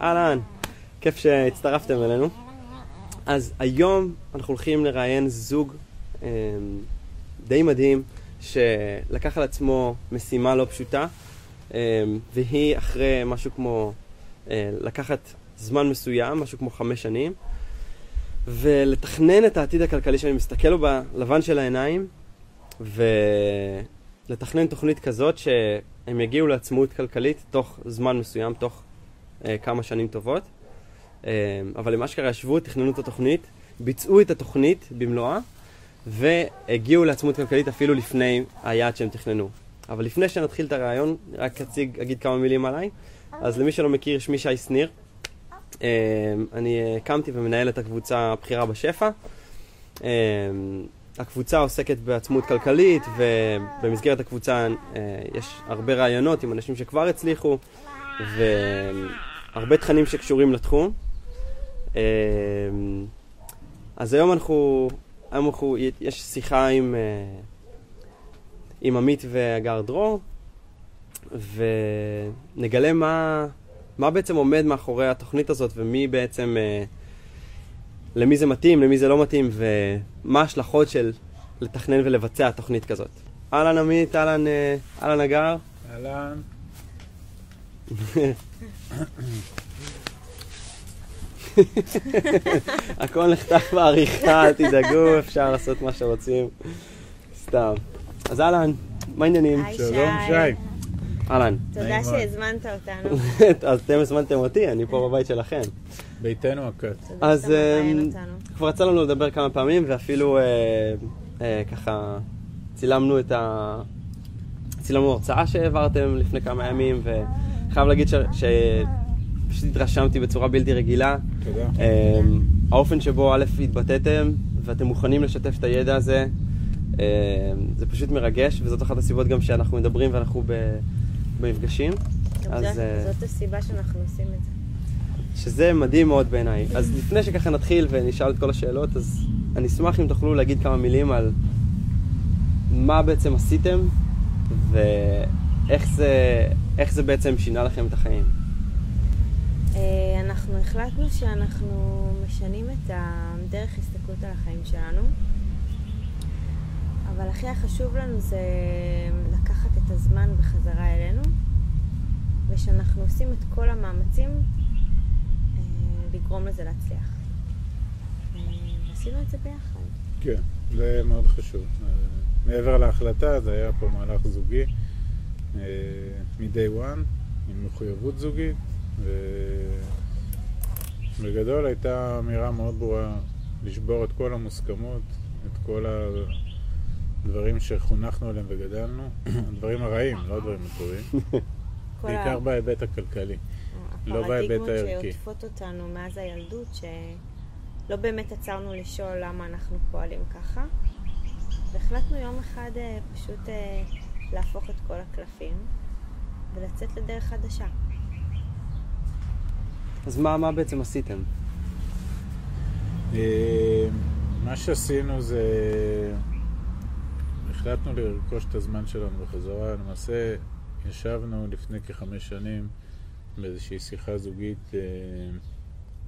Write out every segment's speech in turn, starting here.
אהלן, כיף שהצטרפתם אלינו. אז היום אנחנו הולכים לראיין זוג אה, די מדהים, שלקח על עצמו משימה לא פשוטה, אה, והיא אחרי משהו כמו, אה, לקחת זמן מסוים, משהו כמו חמש שנים, ולתכנן את העתיד הכלכלי שאני מסתכל לו בלבן של העיניים, ולתכנן תוכנית כזאת שהם יגיעו לעצמאות כלכלית תוך זמן מסוים, תוך כמה שנים טובות. אה, אבל למה שקרה, ישבו, תכננו את התוכנית, ביצעו את התוכנית במלואה, והגיעו לעצמאות כלכלית אפילו לפני היעד שהם תכננו. אבל לפני שנתחיל את הרעיון, רק אציג, אגיד כמה מילים עליי. אז למי שלא מכיר, שמי שי שניר. אה, אני הקמתי ומנהל את הקבוצה הבכירה בשפע. אה, הקבוצה עוסקת בעצמאות כלכלית, ובמסגרת הקבוצה אה, יש הרבה רעיונות עם אנשים שכבר הצליחו, והרבה תכנים שקשורים לתחום. אז היום אנחנו, היום אנחנו, יש שיחה עם, עם עמית והגר דרור, ונגלה מה, מה בעצם עומד מאחורי התוכנית הזאת ומי בעצם, אה, למי זה מתאים, למי זה לא מתאים ומה ההשלכות של לתכנן ולבצע תוכנית כזאת. אהלן עמית, אהלן, אה, הגר. אהלן. הכל נחתך בעריכה, אל תדאגו, אפשר לעשות מה שרוצים. סתם. אז אהלן, מה העניינים? שלום שי. אהלן. תודה. שהזמנת אותנו. אז אתם הזמנתם אותי, אני פה בבית שלכם. ביתנו הקט. אז אמ. כבר יצא לנו לדבר כמה פעמים, ואפילו אה, אה, ככה צילמנו את ה... צילמנו הרצאה שהעברתם לפני כמה ימים, וחייב להגיד. שפשוט התרשמתי בצורה בלתי רגילה. תודה. אה, האופן שבו א' התבטאתם, ואתם מוכנים לשתף את הידע הזה, אה, זה פשוט מרגש, וזאת אחת הסיבות גם שאנחנו מדברים ואנחנו. במפגשים. אז, זאת- אה, זאת הסיבה שאנחנו עושים את זה. שזה מדהים מאוד בעיניי. אז לפני שככה נתחיל ונשאל את כל השאלות, אז אני אשמח אם תוכלו להגיד כמה מילים על מה בעצם עשיתם ואיך זה, איך זה בעצם שינה לכם את החיים. אה, אנחנו החלטנו שאנחנו משנים את הדרך הסתכלות על החיים שלנו, אבל הכי החשוב לנו זה לקחת את הזמן בחזרה אלינו, ושאנחנו עושים את כל המאמצים אה, לגרום לזה להצליח. אה, ועשינו את זה ביחד. כן, זה מאוד חשוב. מעבר להחלטה, זה היה פה מהלך זוגי מ-day one, עם מחויבות זוגית, ובגדול הייתה אמירה מאוד ברורה לשבור את כל המוסכמות, את כל הדברים שחונכנו עליהם וגדלנו, הדברים הרעים, לא הדברים הטובים, בעיקר בהיבט הכלכלי. לא בהיבט הפרדיגמות הערכי. שעוטפות אותנו מאז הילדות, שלא באמת עצרנו לשאול למה אנחנו פועלים ככה. והחלטנו יום אחד אה, פשוט אה, להפוך את כל הקלפים ולצאת לדרך חדשה. אז מה, מה בעצם עשיתם? אה, מה שעשינו זה... החלטנו לרכוש את הזמן שלנו בחזרה. למעשה, ישבנו לפני כחמש שנים באיזושהי שיחה זוגית אה,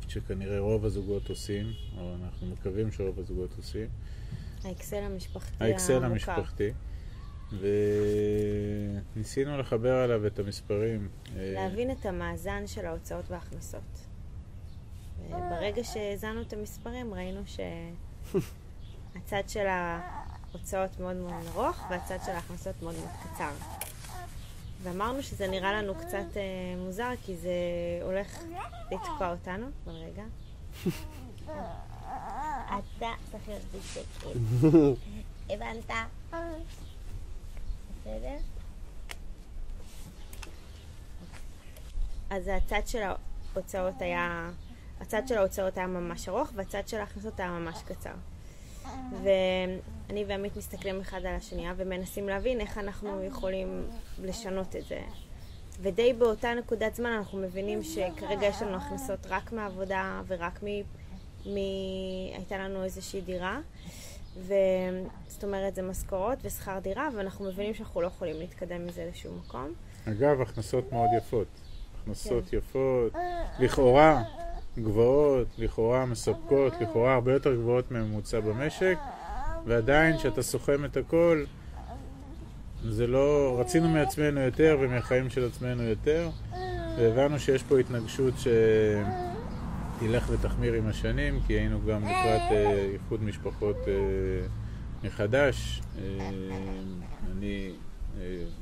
שכנראה רוב הזוגות עושים, או אנחנו מקווים שרוב הזוגות עושים. האקסל המשפחתי האקסל המוכר. המשפחתי. וניסינו לחבר עליו את המספרים. אה, להבין את המאזן של ההוצאות וההכנסות. ברגע שהאזנו את המספרים ראינו שהצד של ההוצאות מאוד מאוד ארוך והצד של ההכנסות מאוד מאוד קצר. ואמרנו שזה נראה לנו קצת אה, מוזר כי זה הולך לתקוע אותנו. אבל רגע. אתה צריך להיות בשקט. הבנת? בסדר? אז הצד של ההוצאות היה, הצד של ההוצאות היה ממש ארוך והצד של ההכנסות היה ממש קצר. ואני ועמית מסתכלים אחד על השנייה ומנסים להבין איך אנחנו יכולים לשנות את זה. ודי באותה נקודת זמן אנחנו מבינים שכרגע יש לנו הכנסות רק מעבודה ורק מ... מ... הייתה לנו איזושהי דירה. וזאת אומרת זה משכורות ושכר דירה ואנחנו מבינים שאנחנו לא יכולים להתקדם מזה לשום מקום. אגב, הכנסות מאוד יפות. הכנסות כן. יפות, לכאורה גבוהות, לכאורה מספקות, לכאורה הרבה יותר גבוהות מהממוצע במשק, ועדיין כשאתה סוכם את הכל, זה לא... רצינו מעצמנו יותר ומהחיים של עצמנו יותר, והבנו שיש פה התנגשות שתלך ותחמיר עם השנים, כי היינו גם לקראת אה, איחוד משפחות אה, מחדש. אה, אני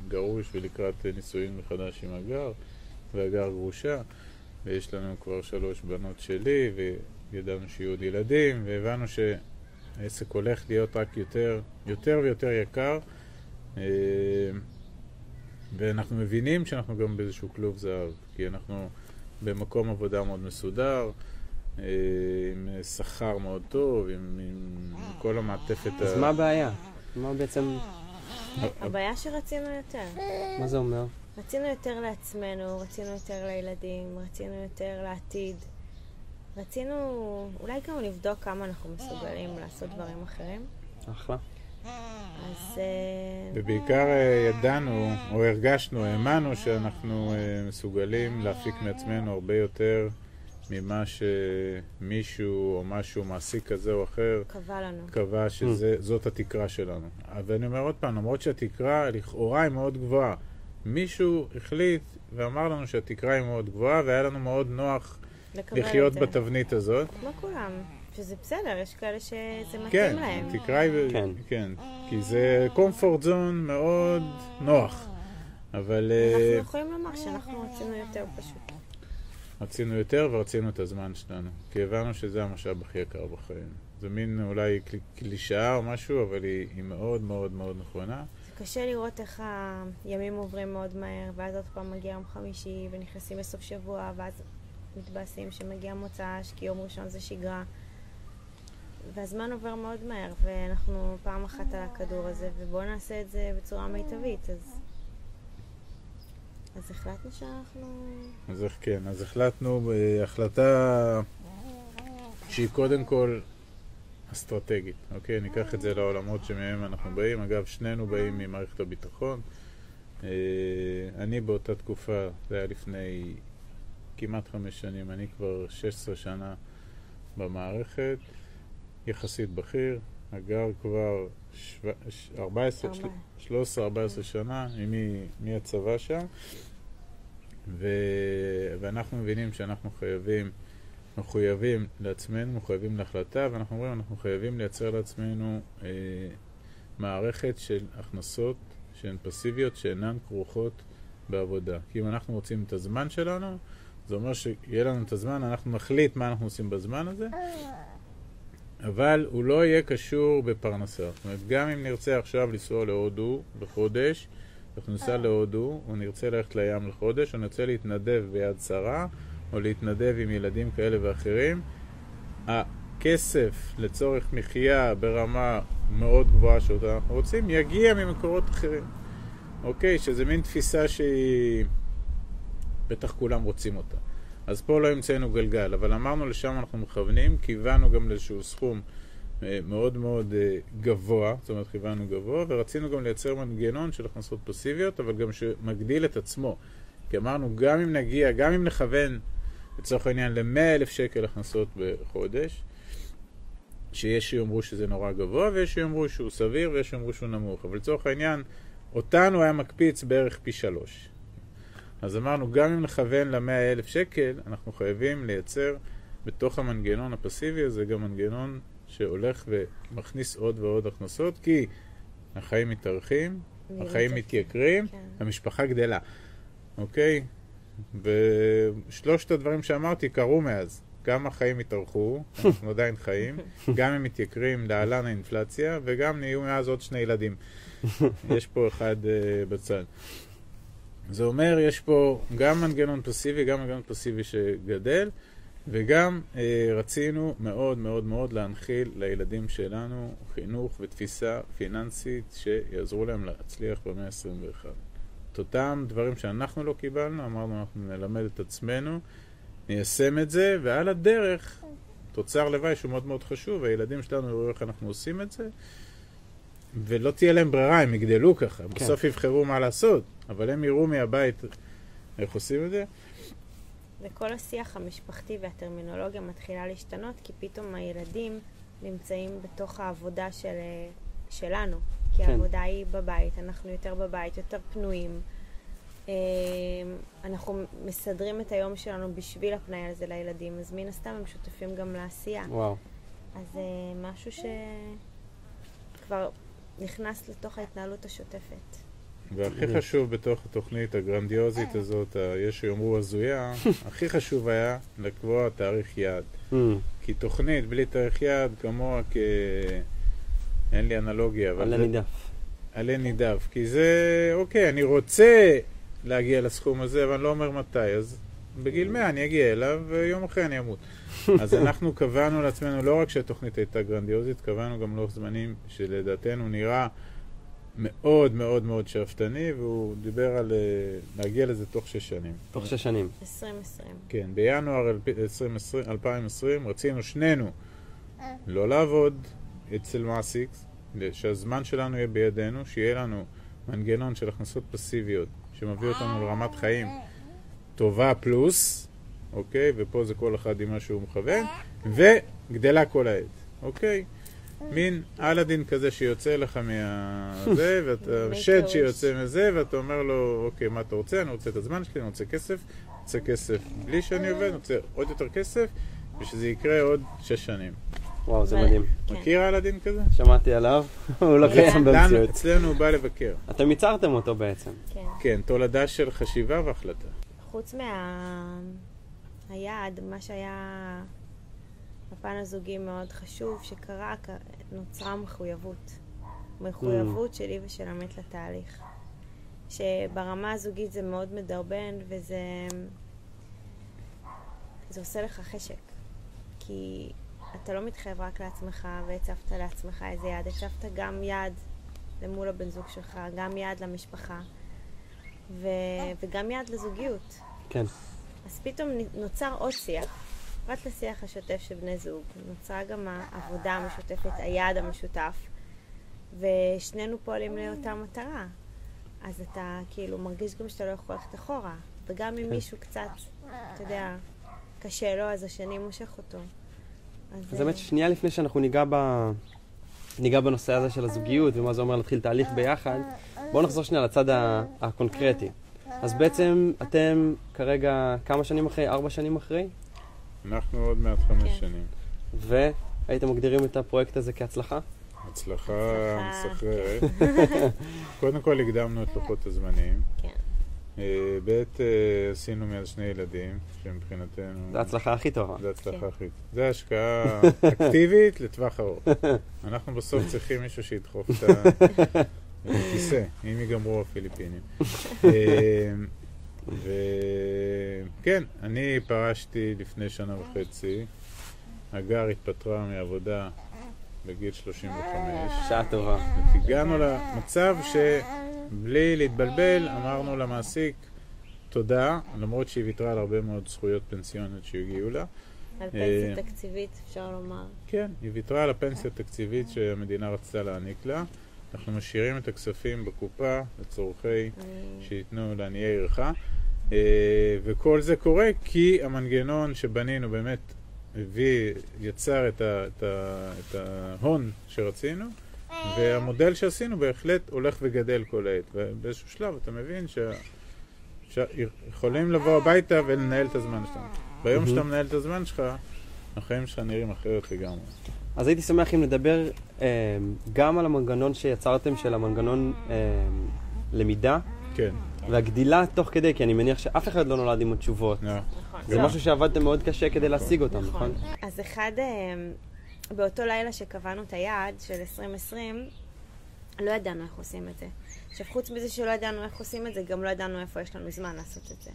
גרוש ולקראת נישואין מחדש עם הגר, והגר גרושה, ויש לנו כבר שלוש בנות שלי, וידענו שיהיו עוד ילדים, והבנו שהעסק הולך להיות רק יותר, יותר ויותר יקר. ואנחנו מבינים שאנחנו גם באיזשהו כלוב זהב, כי אנחנו במקום עבודה מאוד מסודר, עם שכר מאוד טוב, עם, עם כל המעטפת אז מה הבעיה? מה בעצם, הבעיה שרצינו יותר. מה זה אומר? רצינו יותר לעצמנו, רצינו יותר לילדים, רצינו יותר לעתיד. רצינו אולי גם לבדוק כמה אנחנו מסוגלים לעשות דברים אחרים. אחלה. אז... אה, ובעיקר אה, ידענו, או הרגשנו, האמנו שאנחנו אה, מסוגלים להפיק מעצמנו הרבה יותר ממה שמישהו או משהו, מעסיק כזה או אחר, קבע לנו. קבע שזאת התקרה שלנו. אבל אני אומר עוד פעם, למרות שהתקרה לכאורה היא מאוד גבוהה, מישהו החליט ואמר לנו שהתקרה היא מאוד גבוהה, והיה לנו מאוד נוח לחיות את זה. בתבנית הזאת. כמו כולם. שזה בסדר, יש כאלה שזה מתאים כן, להם. התקרה היא... כן. כן. כי זה comfort zone מאוד נוח. אבל אנחנו אה, יכולים לומר שאנחנו רצינו יותר פשוט. רצינו יותר ורצינו את הזמן שלנו. כי הבנו שזה המשאב הכי יקר בחיים. זה מין אולי קל- קלישאה או משהו, אבל היא, היא מאוד מאוד מאוד נכונה. זה קשה לראות איך הימים עוברים מאוד מהר, ואז עוד פעם מגיע יום חמישי, ונכנסים לסוף שבוע, ואז מתבאסים שמגיע מוצ"ש, כי יום ראשון זה שגרה. והזמן עובר מאוד מהר, ואנחנו פעם אחת על הכדור הזה, ובואו נעשה את זה בצורה מיטבית, אז... אז החלטנו שאנחנו... אז איך כן? אז החלטנו בהחלטה שהיא קודם כל אסטרטגית, אוקיי? ניקח את זה לעולמות שמהם אנחנו באים. אגב, שנינו באים ממערכת הביטחון. אה, אני באותה תקופה, זה היה לפני כמעט חמש שנים, אני כבר 16 שנה במערכת, יחסית בכיר. הגר כבר שו- ש- 14, ארבע. 13-14 שנה, היא מ- מהצבא שם. ו... ואנחנו מבינים שאנחנו חייבים, מחויבים לעצמנו, מחויבים להחלטה, ואנחנו אומרים, אנחנו חייבים לייצר לעצמנו אה, מערכת של הכנסות שהן פסיביות, שאינן כרוכות בעבודה. כי אם אנחנו רוצים את הזמן שלנו, זה אומר שיהיה לנו את הזמן, אנחנו נחליט מה אנחנו עושים בזמן הזה, אבל הוא לא יהיה קשור בפרנסה. זאת אומרת, גם אם נרצה עכשיו לנסוע להודו בחודש, אנחנו ניסע להודו, או נרצה ללכת לים לחודש, או נרצה להתנדב ביד שרה, או להתנדב עם ילדים כאלה ואחרים, הכסף לצורך מחיה ברמה מאוד גבוהה שאותה אנחנו רוצים, יגיע ממקורות אחרים. אוקיי? שזה מין תפיסה שהיא... בטח כולם רוצים אותה. אז פה לא המצאנו גלגל, אבל אמרנו לשם אנחנו מכוונים, כיוונו גם לאיזשהו סכום אה, מאוד מאוד אה, גבוה, זאת אומרת כיוונו גבוה, ורצינו גם לייצר מנגנון של הכנסות פסיביות, אבל גם שמגדיל את עצמו. כי אמרנו, גם אם נגיע, גם אם נכוון, לצורך העניין, ל-100 אלף שקל הכנסות בחודש, שיש שיאמרו שזה נורא גבוה, ויש שיאמרו שהוא סביר, ויש שיאמרו שהוא נמוך. אבל לצורך העניין, אותנו היה מקפיץ בערך פי שלוש. אז אמרנו, גם אם נכוון ל-100 אלף שקל, אנחנו חייבים לייצר בתוך המנגנון הפסיבי הזה גם מנגנון שהולך ומכניס עוד ועוד הכנסות, כי החיים מתארחים, החיים מתייקרים, כן. המשפחה גדלה, אוקיי? ושלושת הדברים שאמרתי קרו מאז. גם החיים התארכו, אנחנו עדיין חיים, גם הם מתייקרים להלן האינפלציה, וגם נהיו מאז עוד שני ילדים. יש פה אחד uh, בצד. זה אומר, יש פה גם מנגנון פסיבי, גם מנגנון פסיבי שגדל, וגם אה, רצינו מאוד מאוד מאוד להנחיל לילדים שלנו חינוך ותפיסה פיננסית שיעזרו להם להצליח במאה ה-21. את אותם דברים שאנחנו לא קיבלנו, אמרנו אנחנו נלמד את עצמנו, ניישם את זה, ועל הדרך, תוצר לוואי שהוא מאוד מאוד חשוב, הילדים שלנו יראו איך אנחנו עושים את זה, ולא תהיה להם ברירה, הם יגדלו ככה, כן. בסוף יבחרו מה לעשות, אבל הם יראו מהבית איך עושים את זה. וכל השיח המשפחתי והטרמינולוגיה מתחילה להשתנות, כי פתאום הילדים נמצאים בתוך העבודה של, אה, שלנו. כי כן. העבודה היא בבית, אנחנו יותר בבית, יותר פנויים. אה, אנחנו מסדרים את היום שלנו בשביל הפנאי הזה לילדים, אז מן הסתם הם שותפים גם לעשייה. וואו. אז זה משהו שכבר נכנס לתוך ההתנהלות השוטפת. והכי חשוב בתוך התוכנית הגרנדיוזית הזאת, יש שיאמרו הזויה, הכי חשוב היה לקבוע תאריך יעד. Mm, כי תוכנית בלי תאריך יעד כמוה כ... אין לי אנלוגיה, אבל עלה זה נידף. עלה נידף. כי זה, אוקיי, אני רוצה להגיע לסכום הזה, אבל אני לא אומר מתי. אז בגיל 100 אני אגיע אליו, ויום אחרי אני אמות. אז אנחנו קבענו לעצמנו, לא רק שהתוכנית הייתה גרנדיוזית, קבענו גם לוח זמנים שלדעתנו נראה מאוד מאוד מאוד שאפתני, והוא דיבר על אה, להגיע לזה תוך שש שנים. תוך שש שנים. 2020. כן, בינואר 2020, 2020 רצינו שנינו לא לעבוד אצל מעסיק, שהזמן שלנו יהיה בידינו, שיהיה לנו מנגנון של הכנסות פסיביות שמביא אותנו לרמת חיים טובה פלוס, אוקיי? ופה זה כל אחד עם מה שהוא מכוון, וגדלה כל העת, אוקיי? מין אלאדין כזה שיוצא לך מהזה, ואתה שד שיוצא מזה, ואתה אומר לו, אוקיי, מה אתה רוצה? אני רוצה את הזמן שלי, אני רוצה כסף, אני רוצה כסף בלי שאני עובד, אני רוצה עוד יותר כסף, ושזה יקרה עוד שש שנים. וואו, זה מדהים. כן. מכיר אלאדין כזה? שמעתי עליו, הוא לא קיים לנו- במציאות. אצלנו הוא בא לבקר. אתם ייצרתם אותו בעצם. כן. כן, תולדה של חשיבה והחלטה. חוץ מה... היעד, מה שהיה בפן הזוגי מאוד חשוב שקרה, נוצרה מחויבות. מחויבות שלי ושל עמית לתהליך. שברמה הזוגית זה מאוד מדרבן וזה... זה עושה לך חשק. כי אתה לא מתחייב רק לעצמך והצבת לעצמך איזה יעד, הצבת גם יעד למול הבן זוג שלך, גם יעד למשפחה ו... וגם יעד לזוגיות. כן. אז פתאום נוצר עוד שיח, פרט לשיח השוטף של בני זוג, נוצרה גם העבודה המשותפת, היעד המשותף, ושנינו פועלים לאותה מטרה. אז אתה כאילו מרגיש גם שאתה לא יכול ללכת אחורה, וגם אם כן. מישהו קצת, אתה יודע, קשה לו, אז השני מושך אותו. אז אה, באמת שנייה לפני שאנחנו ניגע ב... ניגע בנושא הזה של הזוגיות ומה זה אומר להתחיל תהליך ביחד, בואו נחזור שנייה לצד הקונקרטי. אז בעצם אתם כרגע כמה שנים אחרי? ארבע שנים אחרי? אנחנו עוד מעט חמש כן. שנים. והייתם מגדירים את הפרויקט הזה כהצלחה? הצלחה מסחררת. קודם כל הקדמנו את לוחות הזמנים. כן. אה, ב' אה, עשינו מיד שני ילדים, שמבחינתנו... זו ההצלחה הכי טובה. זה הצלחה כן. הכי. זה השקעה אקטיבית לטווח ארוך. אנחנו בסוף צריכים מישהו שידחוף את הכיסא, אם ייגמרו הפיליפינים. וכן, אני פרשתי לפני שנה וחצי. הגר התפטרה מעבודה בגיל 35. שעה טובה. הגענו למצב שבלי להתבלבל אמרנו למעסיק תודה, למרות שהיא ויתרה על הרבה מאוד זכויות פנסיוניות שהגיעו לה. על אה, פנסיה תקציבית, אפשר לומר. כן, היא ויתרה על הפנסיה התקציבית שהמדינה רצתה להעניק לה. אנחנו משאירים את הכספים בקופה לצורכי. שייתנו לעניי עירך. אה, וכל זה קורה כי המנגנון שבנינו באמת הביא, יצר את, ה, את, ה, את ההון שרצינו, והמודל שעשינו בהחלט הולך וגדל כל העת. ובאיזשהו שלב אתה מבין ש... שיכולים לבוא הביתה ולנהל את הזמן שלך. ביום מהמם. שאתה מנהל את הזמן שלך, החיים שלך נראים אחרת לגמרי. אז הייתי שמח אם נדבר אה, גם על המנגנון שיצרתם של המנגנון אה, למידה כן. והגדילה תוך כדי, כי אני מניח שאף אחד לא נולד עם התשובות. נכון. זה משהו שעבדתם מאוד קשה כדי להשיג אותם, נכון? אז אחד, אה, באותו לילה שקבענו את היעד של 2020, לא ידענו איך עושים את זה. עכשיו, חוץ מזה שלא ידענו איך עושים את זה, גם לא ידענו איפה יש לנו זמן לעשות את זה.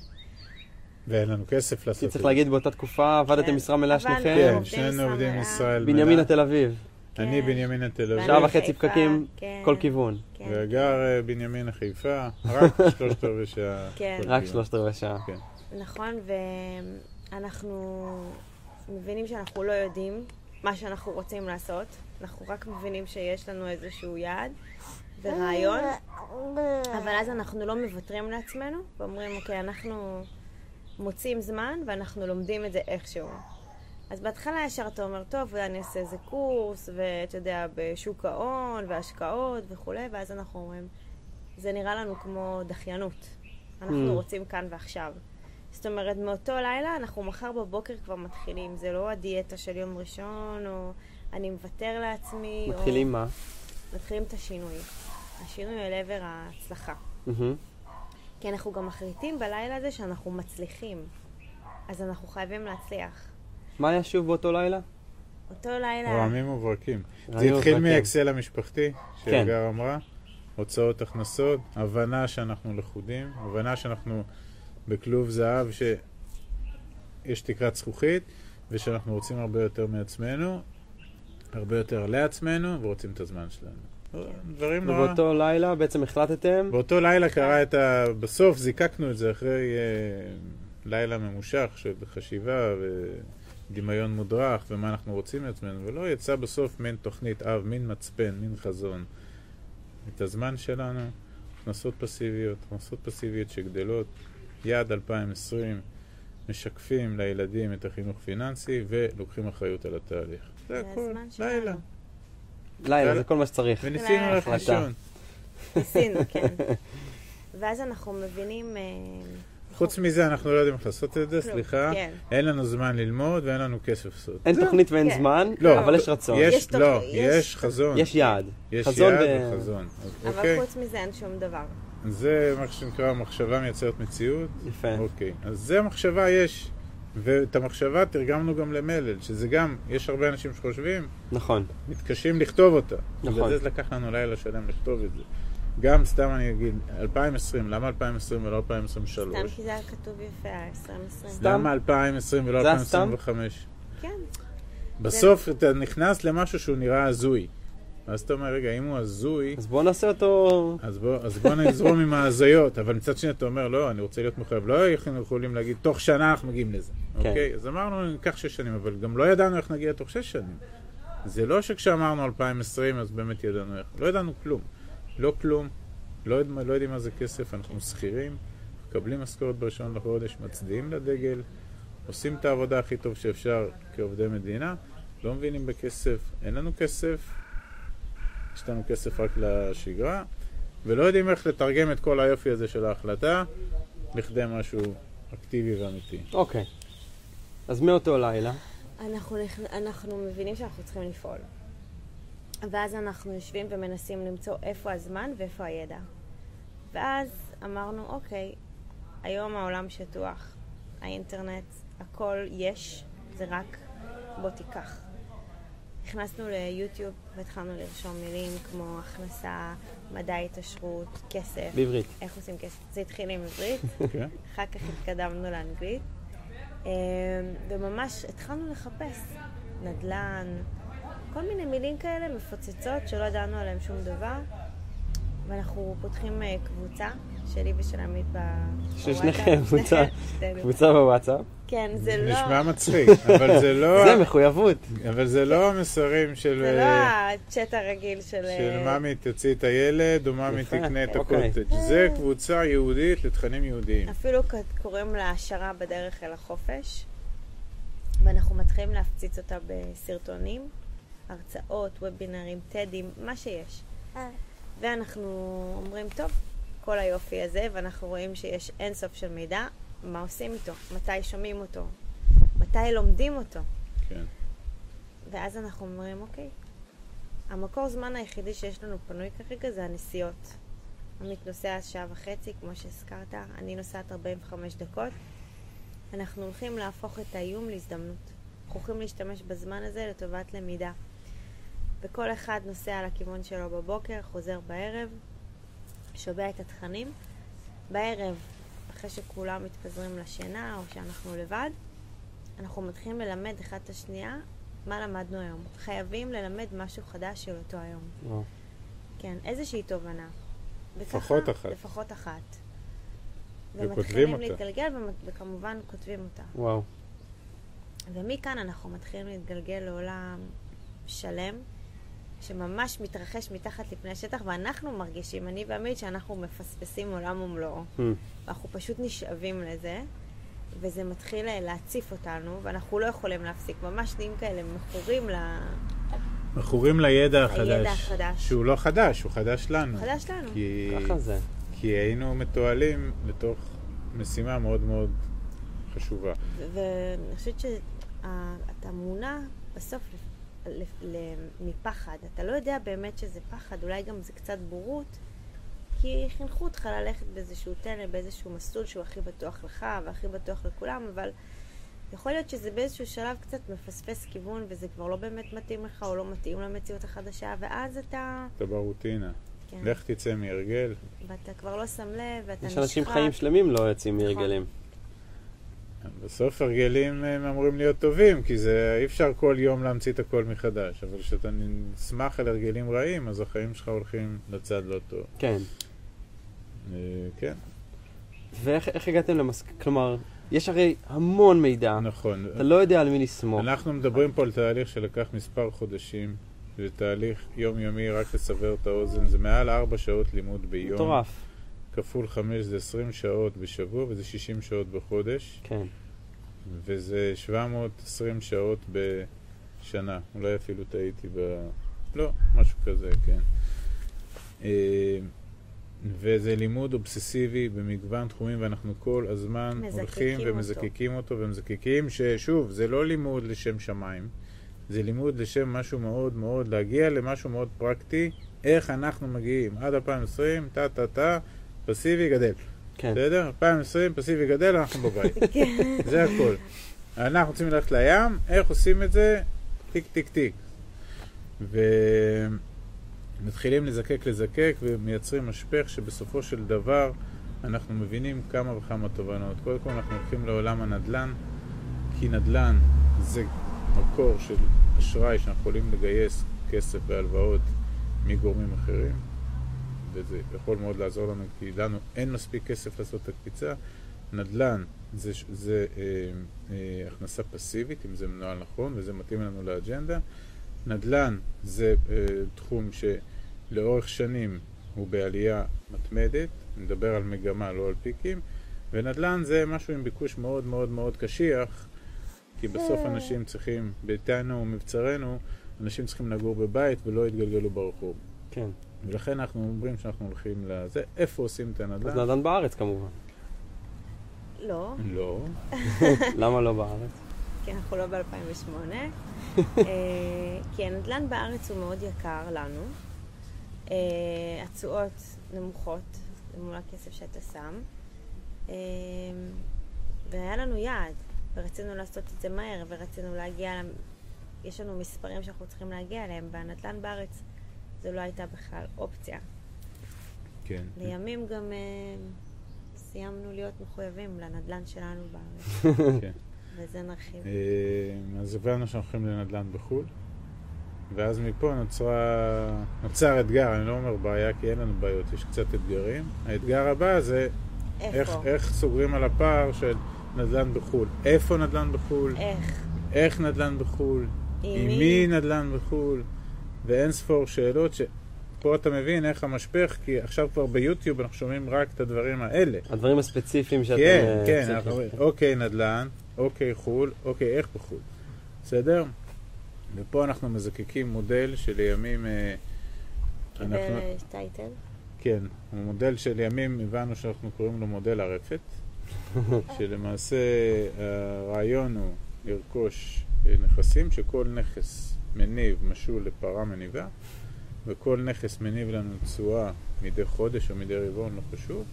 ואין לנו כסף לעשות כי את זה. צריך להגיד, באותה תקופה עבדתם כן. משרה מלאה. שניכם. כן, שנינו משרה עובדים. ישראל בנימינה מלאה. תל אביב. אני כן. בנימינה תל אביב. שעה וחצי פקקים, כן, כל כיוון. כן. וגר אה, בנימינה חיפה, רק שלושת רבעי שעה. כן. רק. שלושת רבעי שעה. נכון, ואנחנו מבינים שאנחנו לא יודעים מה שאנחנו רוצים לעשות, אנחנו רק מבינים שיש לנו איזשהו יעד ורעיון, אבל אז אנחנו לא מוותרים לעצמנו ואומרים, אוקיי, אנחנו מוצאים זמן ואנחנו לומדים את זה איכשהו. אז בהתחלה ישר אתה אומר, טוב, אני אעשה איזה קורס, ואתה יודע, בשוק ההון, והשקעות וכולי, ואז אנחנו אומרים, זה נראה לנו כמו דחיינות. אנחנו Mm. רוצים כאן ועכשיו. זאת אומרת, מאותו לילה אנחנו מחר בבוקר כבר מתחילים. זה לא הדיאטה של יום ראשון, או אני מוותר לעצמי, מתחילים מה? או... מתחילים את השינוי. השינוי אל עבר ההצלחה. כי אנחנו גם מחליטים בלילה הזה שאנחנו מצליחים. אז אנחנו חייבים להצליח. מה היה שוב באותו לילה? אותו לילה... רעמים וברקים. זה התחיל. מאקסל המשפחתי, כן. שאגר אמרה, הוצאות הכנסות, הבנה שאנחנו לכודים, הבנה שאנחנו בכלוב זהב שיש תקרת זכוכית, ושאנחנו רוצים הרבה יותר מעצמנו, הרבה יותר לעצמנו, ורוצים את הזמן שלנו. דברים נורא... ובאותו לילה בעצם החלטתם, באותו לילה קרה את ה... בסוף זיקקנו את זה אחרי אה, לילה ממושך של חשיבה ודמיון מודרך ומה אנחנו רוצים מעצמנו, ולא יצא בסוף מין תוכנית אב, מין מצפן, מין חזון. את הזמן שלנו, הכנסות פסיביות, הכנסות פסיביות שגדלות, יעד 2020, משקפים לילדים את החינוך פיננסי ולוקחים אחריות על התהליך. זה זה הכל. לילה. לילה, זה כל מה שצריך. וניסינו ללכת. לישון. ניסינו, כן. ואז אנחנו מבינים... חוץ מזה, אנחנו לא יודעים איך לעשות את זה, כלום, סליחה. כן. אין לנו זמן ללמוד ואין לנו כסף לעשות. אין זהו. תוכנית ואין כן. זמן, לא, אבל יש רצון. יש, לא, תוכנית, יש חזון. יש יעד. יש חזון יעד וחזון. אבל אוקיי? חוץ מזה אין שום דבר. זה מה שנקרא מחשבה מייצרת מציאות. יפה. אוקיי. אז זה מחשבה יש. ואת המחשבה תרגמנו גם למלל, שזה גם, יש הרבה אנשים שחושבים, נכון. מתקשים לכתוב אותה. נכון. בגלל זה לקח לנו לילה שלם לכתוב את זה. גם, סתם אני אגיד, 2020, למה 2020 ולא 2023? סתם כי זה היה כתוב יפה, ה-2020. סתם. למה 2020 ולא זה היה סתם? 2025? כן. בסוף אתה נכנס למשהו שהוא נראה הזוי. ואז אתה אומר, רגע, אם הוא הזוי, אז בואו נעשה אותו... אז בוא, אז בוא נזרום עם ההזיות. אבל מצד שני אתה אומר, לא, אני רוצה להיות מחויב. לא אנחנו יכולים להגיד, תוך שנה אנחנו מגיעים לזה. כן. אוקיי? אז אמרנו, ניקח שש שנים, אבל גם לא ידענו איך נגיע תוך שש שנים. זה לא שכשאמרנו 2020, אז באמת ידענו איך. לא ידענו כלום. לא כלום. לא, יודע- לא יודעים מה זה כסף, אנחנו שכירים, מקבלים משכורת בראשון לחודש, מצדיעים לדגל, עושים את העבודה הכי טוב שאפשר כעובדי מדינה, לא מבינים בכסף, אין לנו כסף, יש לנו כסף רק לשגרה, ולא יודעים איך לתרגם את כל היופי הזה של ההחלטה לכדי משהו אקטיבי ואמיתי. אוקיי. אז מאותו לילה, אנחנו, אנחנו מבינים שאנחנו צריכים לפעול. ואז אנחנו יושבים ומנסים למצוא איפה הזמן ואיפה הידע. ואז אמרנו, אוקיי, היום העולם שטוח, האינטרנט, הכל יש, זה רק בוא תיקח. נכנסנו ליוטיוב והתחלנו לרשום מילים כמו הכנסה, מדע התעשרות, כסף, בעברית. איך עושים כסף. זה התחיל עם עברית, כן? אחר כך התקדמנו לאנגלית, אה, וממש התחלנו לחפש נדל"ן, כל מיני מילים כאלה מפוצצות שלא ידענו עליהן שום דבר, ואנחנו פותחים אה, קבוצה שלי ושל עמית ב... של. שניכם, קבוצה. קבוצה בוואטסאפ. כן, זה לא... נשמע מצחיק, אבל זה לא... זה מחויבות. אבל זה לא המסרים של... זה לא אה, הצ'אט הרגיל של... של אה, ממי תוציא את הילד, או ממי תקנה את אוקיי. הקוטג'. זה קבוצה ייעודית לתכנים יהודיים. אפילו קוראים לה העשרה בדרך אל החופש, ואנחנו מתחילים להפציץ אותה בסרטונים, הרצאות, וובינרים, טדים, מה שיש. ואנחנו אומרים, טוב, כל היופי הזה, ואנחנו רואים שיש אינסוף של מידע, מה עושים איתו? מתי שומעים אותו? מתי לומדים אותו? כן. ואז אנחנו אומרים, אוקיי, המקור זמן היחידי שיש לנו פנוי כרגע זה הנסיעות. עמית נוסע שעה וחצי, כמו שהזכרת, אני נוסעת 45 דקות. אנחנו הולכים להפוך את האיום להזדמנות. אנחנו הולכים להשתמש בזמן הזה לטובת למידה. וכל אחד נוסע לכיוון שלו בבוקר, חוזר בערב, שומע את התכנים. בערב, אחרי שכולם מתפזרים לשינה או שאנחנו לבד, אנחנו מתחילים ללמד אחד את השנייה מה למדנו היום. חייבים ללמד משהו חדש של אותו היום. וואו. כן, איזושהי תובנה. וככה- לפחות אחת. לפחות אחת. וכותבים ומתחילים אותה. להתגלגל, וכמובן כותבים אותה. וואו. ומכאן אנחנו מתחילים להתגלגל לעולם שלם, שממש מתרחש מתחת לפני השטח, ואנחנו מרגישים, אני ועמית, שאנחנו מפספסים עולם ומלואו. Hmm. אנחנו פשוט נשאבים לזה, וזה מתחיל אה, להציף אותנו, ואנחנו לא יכולים להפסיק. ממש נהיים כאלה מכורים ל... מכורים לידע החדש. לידע החדש. שהוא לא חדש, הוא חדש לנו. חדש לנו. כי, ככה זה. כי היינו מתועלים לתוך משימה מאוד מאוד חשובה. ואני חושבת שאתה מונע בסוף מפחד. אתה לא יודע באמת שזה פחד, אולי גם זה קצת בורות, כי חינכו אותך ללכת באיזשהו תלם, באיזשהו מסלול שהוא הכי בטוח לך והכי בטוח לכולם, אבל יכול להיות שזה באיזשהו שלב קצת מפספס כיוון וזה כבר לא באמת מתאים לך או לא מתאים למציאות החדשה, ואז אתה... אתה ברוטינה. כן. לך תצא מהרגל. ואתה כבר לא שם לב, ואתה יש נשחק. אנשים חיים שלמים לא יוצאים נכון. בסוף הרגלים הם אמורים להיות טובים, כי זה אי אפשר כל יום להמציא את הכל מחדש. אבל כשאתה נסמך על הרגלים רעים, אז החיים שלך הולכים לצד לא טוב. כן. אה, כן, ואיך איך הגעתם למסק... כלומר, יש הרי המון מידע. נכון. אתה לא יודע על מי לסמוך. אנחנו מדברים פה על תהליך שלקח מספר חודשים. זה תהליך יומיומי, רק לסבר את האוזן. זה מעל ארבע שעות לימוד ביום. מטורף. כפול חמש זה 20 שעות בשבוע, וזה 60 שעות בחודש. כן. וזה 720 שעות בשנה. אולי אפילו טעיתי ב... לא, משהו כזה, כן. אה, וזה לימוד אובססיבי במגוון תחומים, ואנחנו כל הזמן הולכים אותו. ומזקקים אותו, ומזקקים ששוב, זה לא לימוד לשם שמיים, זה לימוד לשם משהו מאוד מאוד, להגיע למשהו מאוד פרקטי, איך אנחנו מגיעים עד 2020, טה-טה-טה, פסיבי גדל. כן. בסדר? 2020, פסיבי גדל, אנחנו בבית. כן. זה הכל. אנחנו רוצים ללכת לים, איך עושים את זה? טיק טיק טיק. ומתחילים לזקק לזקק ומייצרים משפך שבסופו של דבר אנחנו מבינים כמה וכמה תובנות. קודם כל אנחנו הולכים לעולם הנדל"ן, כי נדל"ן זה מקור של אשראי שאנחנו יכולים לגייס כסף והלוואות מגורמים אחרים. וזה יכול מאוד לעזור לנו, כי לנו אין מספיק כסף לעשות את הקפיצה. נדל"ן זה, זה אה, אה, הכנסה פסיבית, אם זה מנוהל נכון, וזה מתאים לנו לאג'נדה. נדל"ן זה אה, תחום שלאורך שנים הוא בעלייה מתמדת, נדבר על מגמה, לא על פיקים, ונדל"ן זה משהו עם ביקוש מאוד מאוד מאוד קשיח, כי בסוף אנשים צריכים, ביתנו ומבצרנו, אנשים צריכים לגור בבית ולא יתגלגלו ברחוב. כן. ולכן אנחנו אומרים שאנחנו הולכים לזה, איפה עושים את אז הנדל"ן? נדל"ן בארץ כמובן. לא, לא. למה לא בארץ? כי אנחנו לא ב-2008. כי הנדל"ן בארץ הוא מאוד יקר לנו. אה, התשואות נמוכות מול הכסף שאתה שם. אה, והיה לנו יעד, ורצינו לעשות את זה מהר, ורצינו להגיע, יש לנו מספרים שאנחנו צריכים להגיע אליהם, והנדל"ן בארץ זו לא הייתה בכלל אופציה. כן. לימים גם אה, סיימנו להיות מחויבים לנדל"ן שלנו בארץ, כן. וזה נרחיב. אה, אז הבנו שאנחנו הולכים לנדל"ן בחו"ל, ואז מפה נוצרה, נוצר אתגר, אני לא אומר בעיה כי אין לנו בעיות, יש קצת אתגרים. האתגר הבא זה איך? איך סוגרים על הפער של נדל"ן בחו"ל. איפה נדל"ן בחו"ל? איך? איך נדל"ן בחו"ל? עם? מי נדל"ן בחו"ל? ואין ספור שאלות שפה אתה מבין איך המשפך, כי עכשיו כבר ביוטיוב אנחנו שומעים רק את הדברים האלה. הדברים הספציפיים שאתם... כן, אה, כן. אנחנו אומרים, אוקיי נדל"ן, אוקיי חו"ל, אוקיי איך בחו"ל, בסדר? ופה אנחנו מזקקים מודל שלימים, אה, קיבל אנחנו, אה, טייטל. כן, הוא מודל שלימים הבנו שאנחנו קוראים לו מודל הרפת, שלמעשה הרעיון הוא לרכוש אה, נכסים שכל נכס מניב משול לפרה מניבה, וכל נכס מניב לנו תשואה מדי חודש או מדי רבעון, לא חשוב,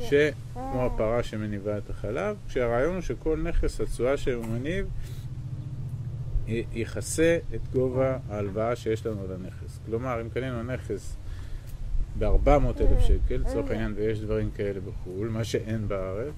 שכמו הפרה שמניבה את החלב, כשהרעיון הוא שכל נכס, התשואה שהוא מניב, יכסה את גובה ההלוואה שיש לנו על הנכס. כלומר, אם קנינו נכס ב-400 אלף שקל, לצורך העניין, ויש דברים כאלה בחו"ל, מה שאין בארץ,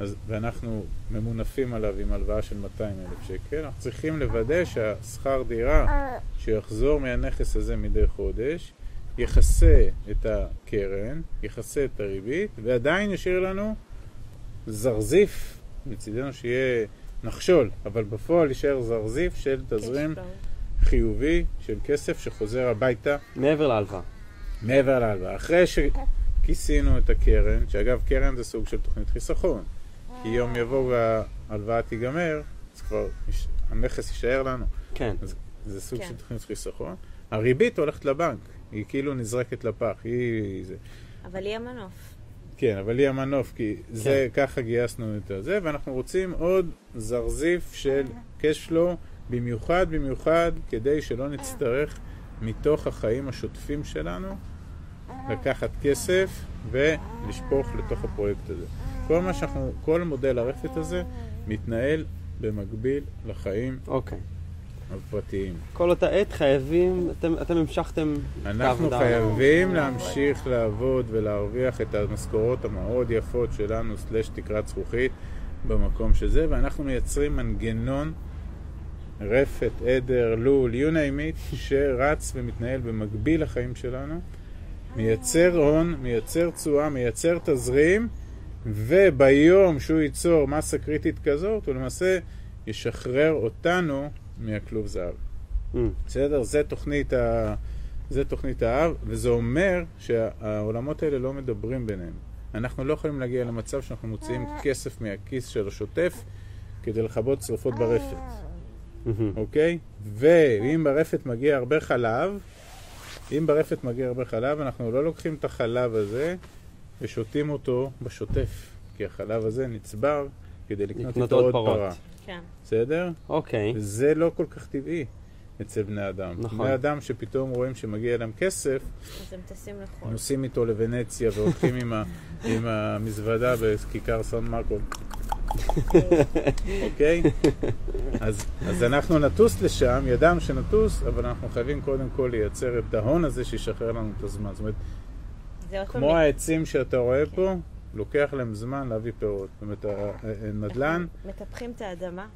אז, ואנחנו ממונפים עליו עם הלוואה של 200 אלף שקל, אנחנו צריכים לוודא שהשכר דירה שיחזור מהנכס הזה מדי חודש, יכסה את הקרן, יכסה את הריבית, ועדיין ישאיר לנו זרזיף, מצידנו שיהיה נחשול, אבל בפועל יישאר זרזיף של תזרים. חיובי של כסף שחוזר הביתה מעבר להלוואה. מעבר להלוואה. אחרי שכיסינו את הקרן, שאגב קרן זה סוג של תוכנית חיסכון, כי יום יבוא וההלוואה תיגמר, אז כבר יש- הנכס יישאר לנו. כן. אז זה סוג כן. של תוכנית חיסכון. הריבית הולכת לבנק, היא כאילו נזרקת לפח, היא... זה. אבל היא המנוף. כן, אבל היא המנוף, כי זה, ככה גייסנו את זה, ואנחנו רוצים עוד זרזיף של flow, במיוחד, במיוחד, כדי שלא נצטרך מתוך החיים השוטפים שלנו לקחת כסף ולשפוך לתוך הפרויקט הזה. כל מה שאנחנו, כל מודל הרפת הזה מתנהל במקביל לחיים אוקיי. הפרטיים. כל אותה עת חייבים, אתם, אתם המשכתם את אנחנו העבודה. חייבים להמשיך לעבוד ולהרוויח את המשכורות המאוד יפות שלנו, סלש תקרת זכוכית, במקום שזה, ואנחנו מייצרים מנגנון רפת, עדר, לול, you name it, שרץ ומתנהל במקביל לחיים שלנו, מייצר הון, מייצר תשואה, מייצר תזרים, וביום שהוא ייצור מסה קריטית כזאת, הוא למעשה ישחרר אותנו מהכלוב זהב. Mm, בסדר? זה תוכנית, ה... זה תוכנית האב, וזה אומר שהעולמות האלה לא מדברים ביניהם. אנחנו לא יכולים להגיע למצב שאנחנו מוציאים כסף מהכיס של השוטף כדי לכבות שרפות ברפת, מהמם. אוקיי? ואם ברפת מגיע הרבה חלב, אם ברפת מגיע הרבה חלב, אנחנו לא לוקחים את החלב הזה ושותים אותו בשוטף, כי החלב הזה נצבר כדי לקנות איתו עוד פרות. פרה. כן. בסדר? אוקיי. וזה לא כל כך טבעי אצל בני אדם. נכון. בני אדם שפתאום רואים שמגיע להם כסף, אז הם טסים לחו"ל. נוסעים איתו לוונציה והולכים עם, ה, עם המזוודה בכיכר סן מרקו, אוקיי? אז, אז אנחנו נטוס לשם, ידענו שנטוס, אבל אנחנו חייבים קודם כל לייצר את ההון הזה שישחרר לנו את הזמן. זאת אומרת, זה כמו העצים שאתה רואה פה, לוקח להם זמן להביא פירות. זאת אומרת, הנדל"ן, מטפחים את האדמה,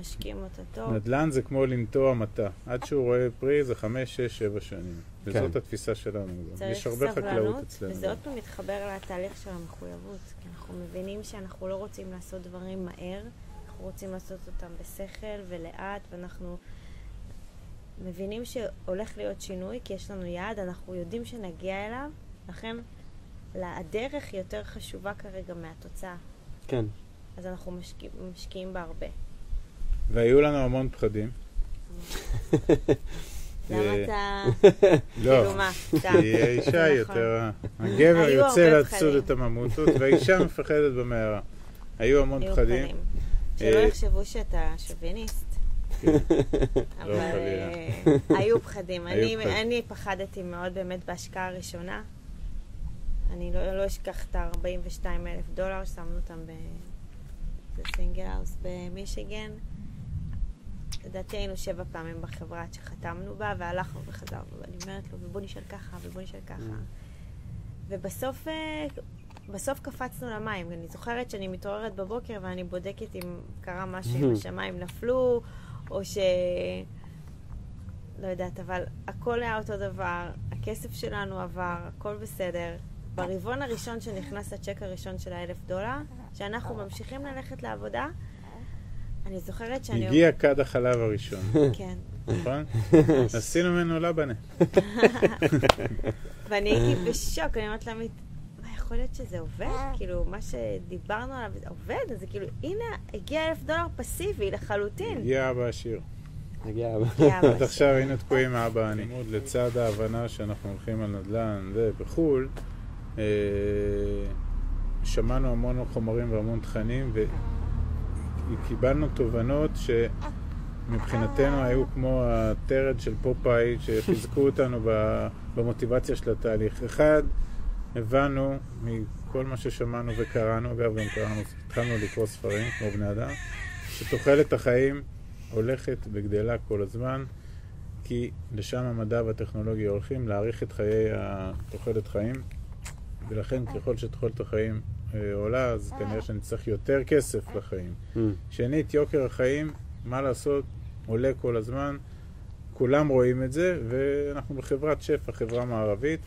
משקיעים אותה טוב. נדל"ן זה כמו לנטוע מטע. עד שהוא רואה פרי זה חמש, שש, שבע שנים. וזאת כן. התפיסה שלנו. יש הרבה חקלאות סבלנות, אצלנו. וזה עוד פעם מתחבר לתהליך של המחויבות. כי אנחנו מבינים שאנחנו לא רוצים לעשות דברים מהר, אנחנו רוצים לעשות אותם בשכל ולאט, ואנחנו מבינים שהולך להיות שינוי, כי יש לנו יעד, אנחנו יודעים שנגיע אליו, לכן הדרך היא יותר חשובה כרגע מהתוצאה. כן. אז אנחנו משקיע, משקיעים בה הרבה. והיו לנו המון פחדים. למה אה, אתה... לא, כאילו מה? סתם. כי האישה נכון. יותר... הגבר יוצא פחדים. את הממוטות, והאישה מפחדת במערה. היו המון היו פחדים. פחדים. שלא אה, יחשבו שאתה שוביניסט. כן. אבל חלילה. אה, היו פחדים. אני פחדתי מאוד באמת בהשקעה הראשונה. אני לא לא אשכח את ה-42 אלף דולר ששמנו אותם בסינגל האוס במישיגן. לדעתי היינו שבע פעמים בחברה עד שחתמנו בה, והלכנו וחזרנו, ואני אומרת לו, ובוא נשאל ככה, ובוא נשאל ככה. ובסוף אה, בסוף קפצנו למים. אני זוכרת שאני מתעוררת בבוקר ואני בודקת אם קרה משהו, אם השמיים נפלו, או ש... לא יודעת, אבל הכל היה אותו דבר, הכסף שלנו עבר, הכל בסדר. ברבעון הראשון שנכנס הצ'ק הראשון של האלף דולר, שאנחנו ממשיכים ללכת לעבודה, אני זוכרת שאני... הגיע כד החלב הראשון, כן. נכון? עשינו ממנו לבנה. ואני הייתי בשוק, אני אומרת לעמית, מה, יכול להיות שזה עובד? כאילו, מה שדיברנו עליו זה עובד? אז זה כאילו, הנה, הגיע אלף דולר פסיבי לחלוטין. הגיע אבא עשיר. הגיע הגיע עד אבא עכשיו היינו תקועים עם האבא הלימוד לצד ההבנה שאנחנו הולכים על נדל"ן ובחו"ל. אה, שמענו המון חומרים והמון תכנים וקיבלנו תובנות שמבחינתנו היו כמו הטרד של פופאי שחיזקו אותנו במוטיבציה של התהליך. אחד, הבנו מכל מה ששמענו וקראנו, אגב גם קראנו, התחלנו לקרוא ספרים כמו בני אדם, שתוחלת החיים הולכת וגדלה כל הזמן, כי לשם המדע והטכנולוגיה הולכים להאריך את חיי התוחלת חיים, ולכן ככל שתוחלת החיים אה, עולה, אז כנראה שנצטרך יותר כסף לחיים. Mm. שנית, יוקר החיים, מה לעשות, עולה כל הזמן, כולם רואים את זה, ואנחנו בחברת שפע, חברה מערבית,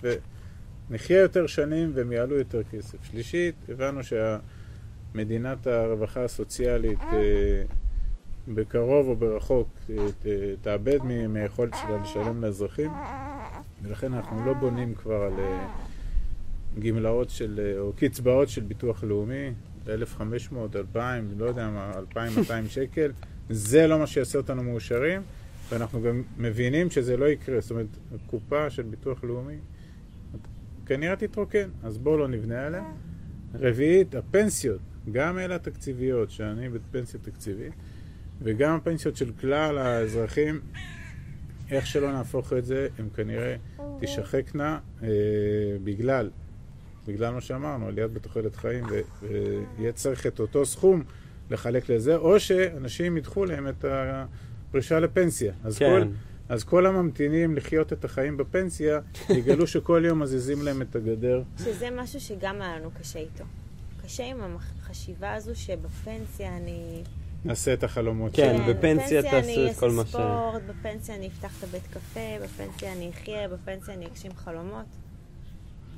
ונחיה יותר שנים והם יעלו יותר כסף. שלישית, הבנו שהמדינת הרווחה הסוציאלית אה, בקרוב או ברחוק אה, תאבד מהיכולת שלה לשלם לאזרחים, ולכן אנחנו לא בונים כבר על אה, גמלאות של, אה, או קצבאות של ביטוח לאומי, 1,500, 2,000, לא יודע מה, 2,200 שקל, זה לא מה שיעשה אותנו מאושרים, ואנחנו גם מבינים שזה לא יקרה. זאת אומרת, הקופה של ביטוח לאומי כנראה תתרוקן, אז בואו לא נבנה עליה. רביעית, הפנסיות, גם אלה התקציביות, שאני בפנסיה תקציבית, וגם הפנסיות של כלל האזרחים, איך שלא נהפוך את זה, הן כנראה תשחקנה אה, בגלל, בגלל מה שאמרנו, עליית בתוחלת חיים, ויהיה צריך את אותו סכום לחלק לזה, או שאנשים ידחו להם את הפרישה לפנסיה. אז כן. כל... אז כל הממתינים לחיות את החיים בפנסיה, יגלו שכל יום מזיזים להם את הגדר. שזה משהו שגם היה לנו קשה איתו. קשה עם החשיבה הזו שבפנסיה אני... נעשה את החלומות כן, שלנו. בפנסיה תעשו אני את כל מה ש- אעשה ספורט, בפנסיה אני אפתח את הבית קפה, בפנסיה אני אחיה, בפנסיה אני אגשים חלומות.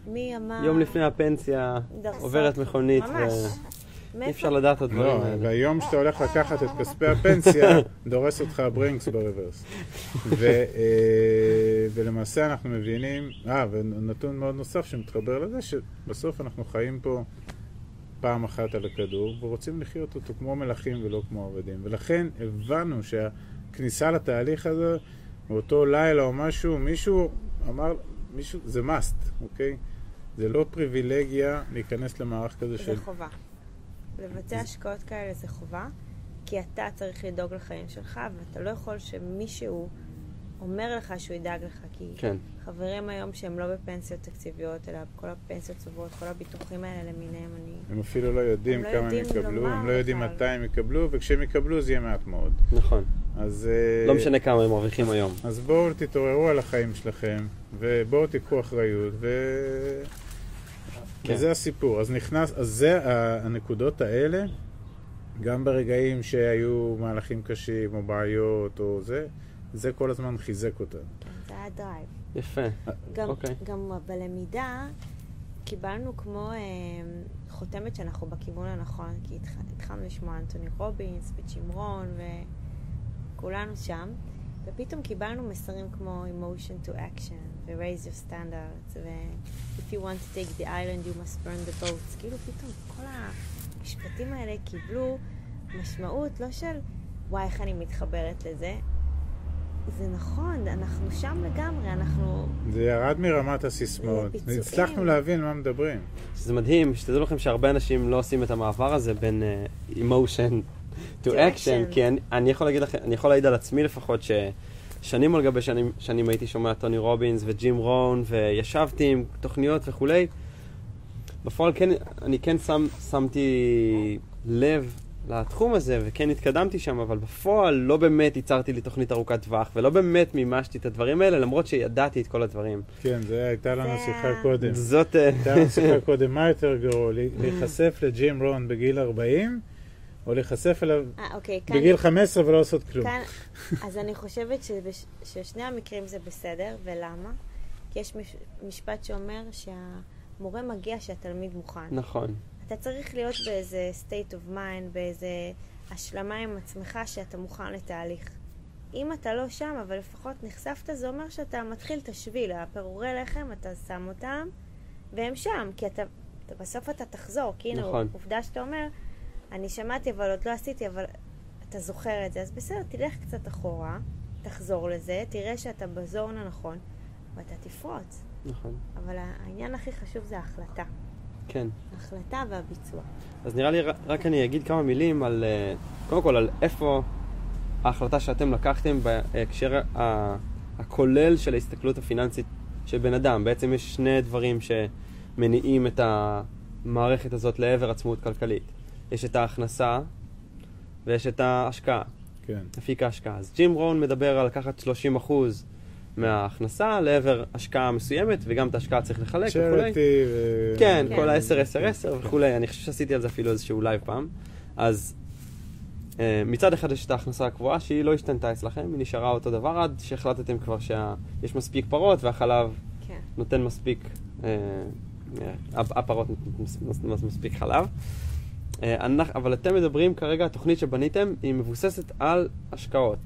מי אמר... יום לפני הפנסיה דרסות. עוברת מכונית, ממש. ואי מאיפה? אפשר לדעת את הדברים לא, האלה. והיום שאתה הולך לקחת את כספי הפנסיה, דורס אותך הברינקס ברוורס. ו, אה, ולמעשה אנחנו מבינים, אה, ונתון מאוד נוסף שמתחבר לזה, שבסוף אנחנו חיים פה פעם אחת על הכדור, ורוצים לחיות אותו כמו מלכים ולא כמו עבדים. ולכן הבנו שהכניסה לתהליך הזה, באותו לילה או משהו, מישהו אמר, מישהו, זה must, אוקיי? זה לא פריבילגיה להיכנס למערך כזה של... זה חובה. לבצע השקעות כאלה זה חובה, כי אתה צריך לדאוג לחיים שלך, ואתה לא יכול שמישהו אומר לך שהוא ידאג לך, כי כן. חברים היום שהם לא בפנסיות תקציביות, אלא כל הפנסיות צוברות, כל הביטוחים האלה למיניהם, אני... הם אפילו לא יודעים הם לא כמה הם יקבלו, הם לא יודעים. מתי הם יקבלו, וכשהם יקבלו זה יהיה מעט מאוד. נכון. אז, אה, לא משנה כמה הם מרוויחים היום. אז בואו תתעוררו על החיים שלכם, ובואו תיקחו אחריות, ו... כן. וזה הסיפור. אז נכנס, אז זה ה- הנקודות האלה, גם ברגעים שהיו מהלכים קשים, או בעיות, או זה, זה כל הזמן חיזק אותנו. כן, זה היה drive. יפה. גם, אוקיי. גם בלמידה קיבלנו כמו אה, חותמת שאנחנו בכיוון הנכון, כי התח, התחלנו לשמוע אנטוני רובינס וצ'ימרון וכולנו שם, ופתאום קיבלנו מסרים כמו emotion to action ו-raise your standards ו-if you want to take the island you must burn the boats. כאילו פתאום כל המשפטים האלה קיבלו משמעות לא של וואי איך אני מתחברת לזה, זה נכון, אנחנו שם לגמרי, אנחנו... זה ירד מרמת הסיסמאות. הצלחנו להבין מה מדברים. שזה מדהים, שתדעו לכם שהרבה אנשים לא עושים את המעבר הזה בין uh, emotion to To action, action. כי אני, אני יכול להגיד לכם, אני יכול להעיד על עצמי לפחות, ששנים על גבי שנים, שנים הייתי שומע טוני רובינס וג'ים רון, וישבתי עם תוכניות וכולי. בפועל כן, אני כן שם, שמתי לב לתחום הזה, וכן התקדמתי שם, אבל בפועל לא באמת ייצרתי לי תוכנית ארוכת טווח, ולא באמת מימשתי את הדברים האלה, למרות שידעתי את כל הדברים. כן, זה הייתה לנו שיחה קודם. זאת... אה, הייתה לנו שיחה קודם, מה יותר גרוע, לי- להיחשף לג'ים רון בגיל 40, או להיחשף אליו אה, אוקיי, כאן... בגיל 15 ולא לעשות כלום? כאן, אז אני חושבת שבש, ששני המקרים זה בסדר, ולמה? כי יש מש, משפט שאומר שהמורה מגיע שהתלמיד מוכן. נכון. אתה צריך להיות באיזה state of mind, באיזה השלמה עם עצמך שאתה מוכן לתהליך. אם אתה לא שם, אבל לפחות נחשפת, זה אומר שאתה מתחיל את השביל, הפירורי לחם, אתה שם אותם, והם שם, כי אתה, אתה בסוף אתה תחזור, כי הנה, נכון. עובדה שאתה אומר, אני שמעתי אבל עוד לא עשיתי, אבל אתה זוכר את זה, אז בסדר, תלך קצת אחורה, תחזור לזה, תראה שאתה בזון הנכון, ואתה תפרוץ. נכון. אבל העניין הכי חשוב זה ההחלטה. כן. ההחלטה והביצוע. אז נראה לי רק אני אגיד כמה מילים על, אה, קודם כל על איפה ההחלטה שאתם לקחתם בהקשר הכולל של ההסתכלות הפיננסית של בן אדם. בעצם יש שני דברים שמניעים את המערכת הזאת לעבר עצמאות כלכלית. יש את ההכנסה ויש את ההשקעה, כן. אפיק ההשקעה. אז ג'ים רון מדבר על לקחת 30% מההכנסה לעבר השקעה מסוימת, וגם את ההשקעה צריך לחלק וכולי. צ'רטי ו... כן, כן. כל ה-10-10-10 וכולי, אני חושב שעשיתי על זה אפילו איזשהו live פעם. אז אה, מצד אחד יש את ההכנסה הקבועה שהיא לא השתנתה אצלכם, היא נשארה אותו דבר עד שהחלטתם כבר שיש מספיק פרות והחלב כן. נותן מספיק, אה, אה, הפ- הפרות נותנות מס- מס- מס- מספיק חלב. אה, אנחנו- אבל אתם מדברים כרגע, התוכנית שבניתם היא מבוססת על השקעות.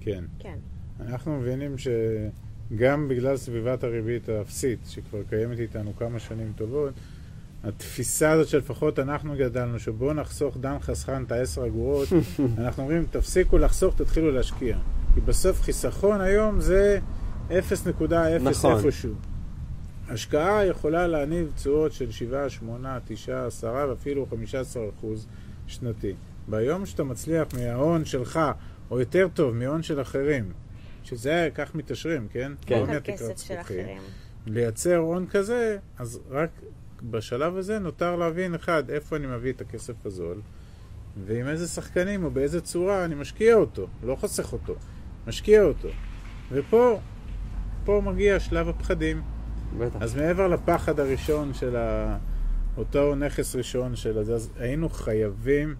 כן. כן. אנחנו מבינים שגם בגלל סביבת הריבית האפסית, שכבר קיימת איתנו כמה שנים טובות, התפיסה הזאת שלפחות אנחנו גדלנו, שבואו נחסוך דן חסכן את העשר אגורות, אנחנו אומרים, תפסיקו לחסוך, תתחילו להשקיע. כי בסוף חיסכון היום זה 0.0 נכון. איפשהו. השקעה יכולה להניב תשואות של 7, 8, 9, 10 ואפילו 15 אחוז שנתי. ביום שאתה מצליח מההון שלך, או יותר טוב, מהון של אחרים, שזה כך מתעשרים, כן? כן. לא מהתקרת כסף של זכוכית. אחרים. לייצר הון כזה, אז רק בשלב הזה נותר להבין, אחד, איפה אני מביא את הכסף הזול, ועם איזה שחקנים או באיזה צורה אני משקיע אותו, לא חוסך אותו, משקיע אותו. ופה, פה מגיע שלב הפחדים. בטח. אז מעבר לפחד הראשון של ה... אותו נכס ראשון של הזה, אז היינו חייבים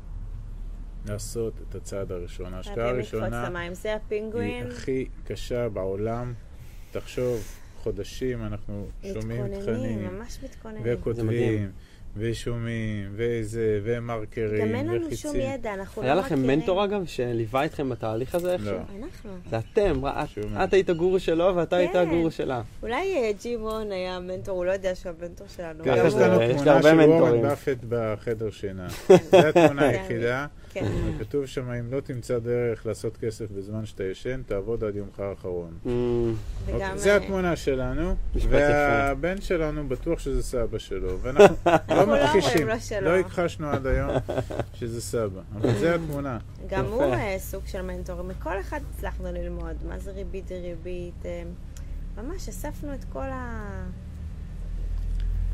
לעשות את הצעד הראשון. ההשקעה הראשונה היא. הכי קשה בעולם. תחשוב, חודשים אנחנו שומעים מתכוננים, תכנים, ממש מתכוננים. זה וכותבים, ושומעים, וזה, ומרקרים, גם אין לנו וחיצים. שום ידע, אנחנו לא היה מכירים. לכם מנטור אגב, שליווה אתכם בתהליך הזה איכשהו? לא. אנחנו. זה אתם, את- היית הגורו שלו ואתה היית כן. הגורו שלה. אולי אה, ג'י מון היה המנטור, הוא לא יודע שהוא המנטור שלנו. יש לנו תמונה של מנטורים. וורן באפט בחדר שינה. זו התמונה היחידה. כן. וכתוב שם, אם לא תמצא דרך לעשות כסף בזמן שאתה ישן, תעבוד עד יומך האחרון. Mm. אוקיי, זה אה, התמונה שלנו, והבן שלנו בטוח שזה סבא שלו, ואנחנו לא מכחישים. לא הכחשנו עד היום שזה סבא, אבל זה התמונה. גם. הוא אה, סוג של מנטור. מכל אחד הצלחנו ללמוד מה זה ריבית דריבית. אה, ממש אספנו את כל ה...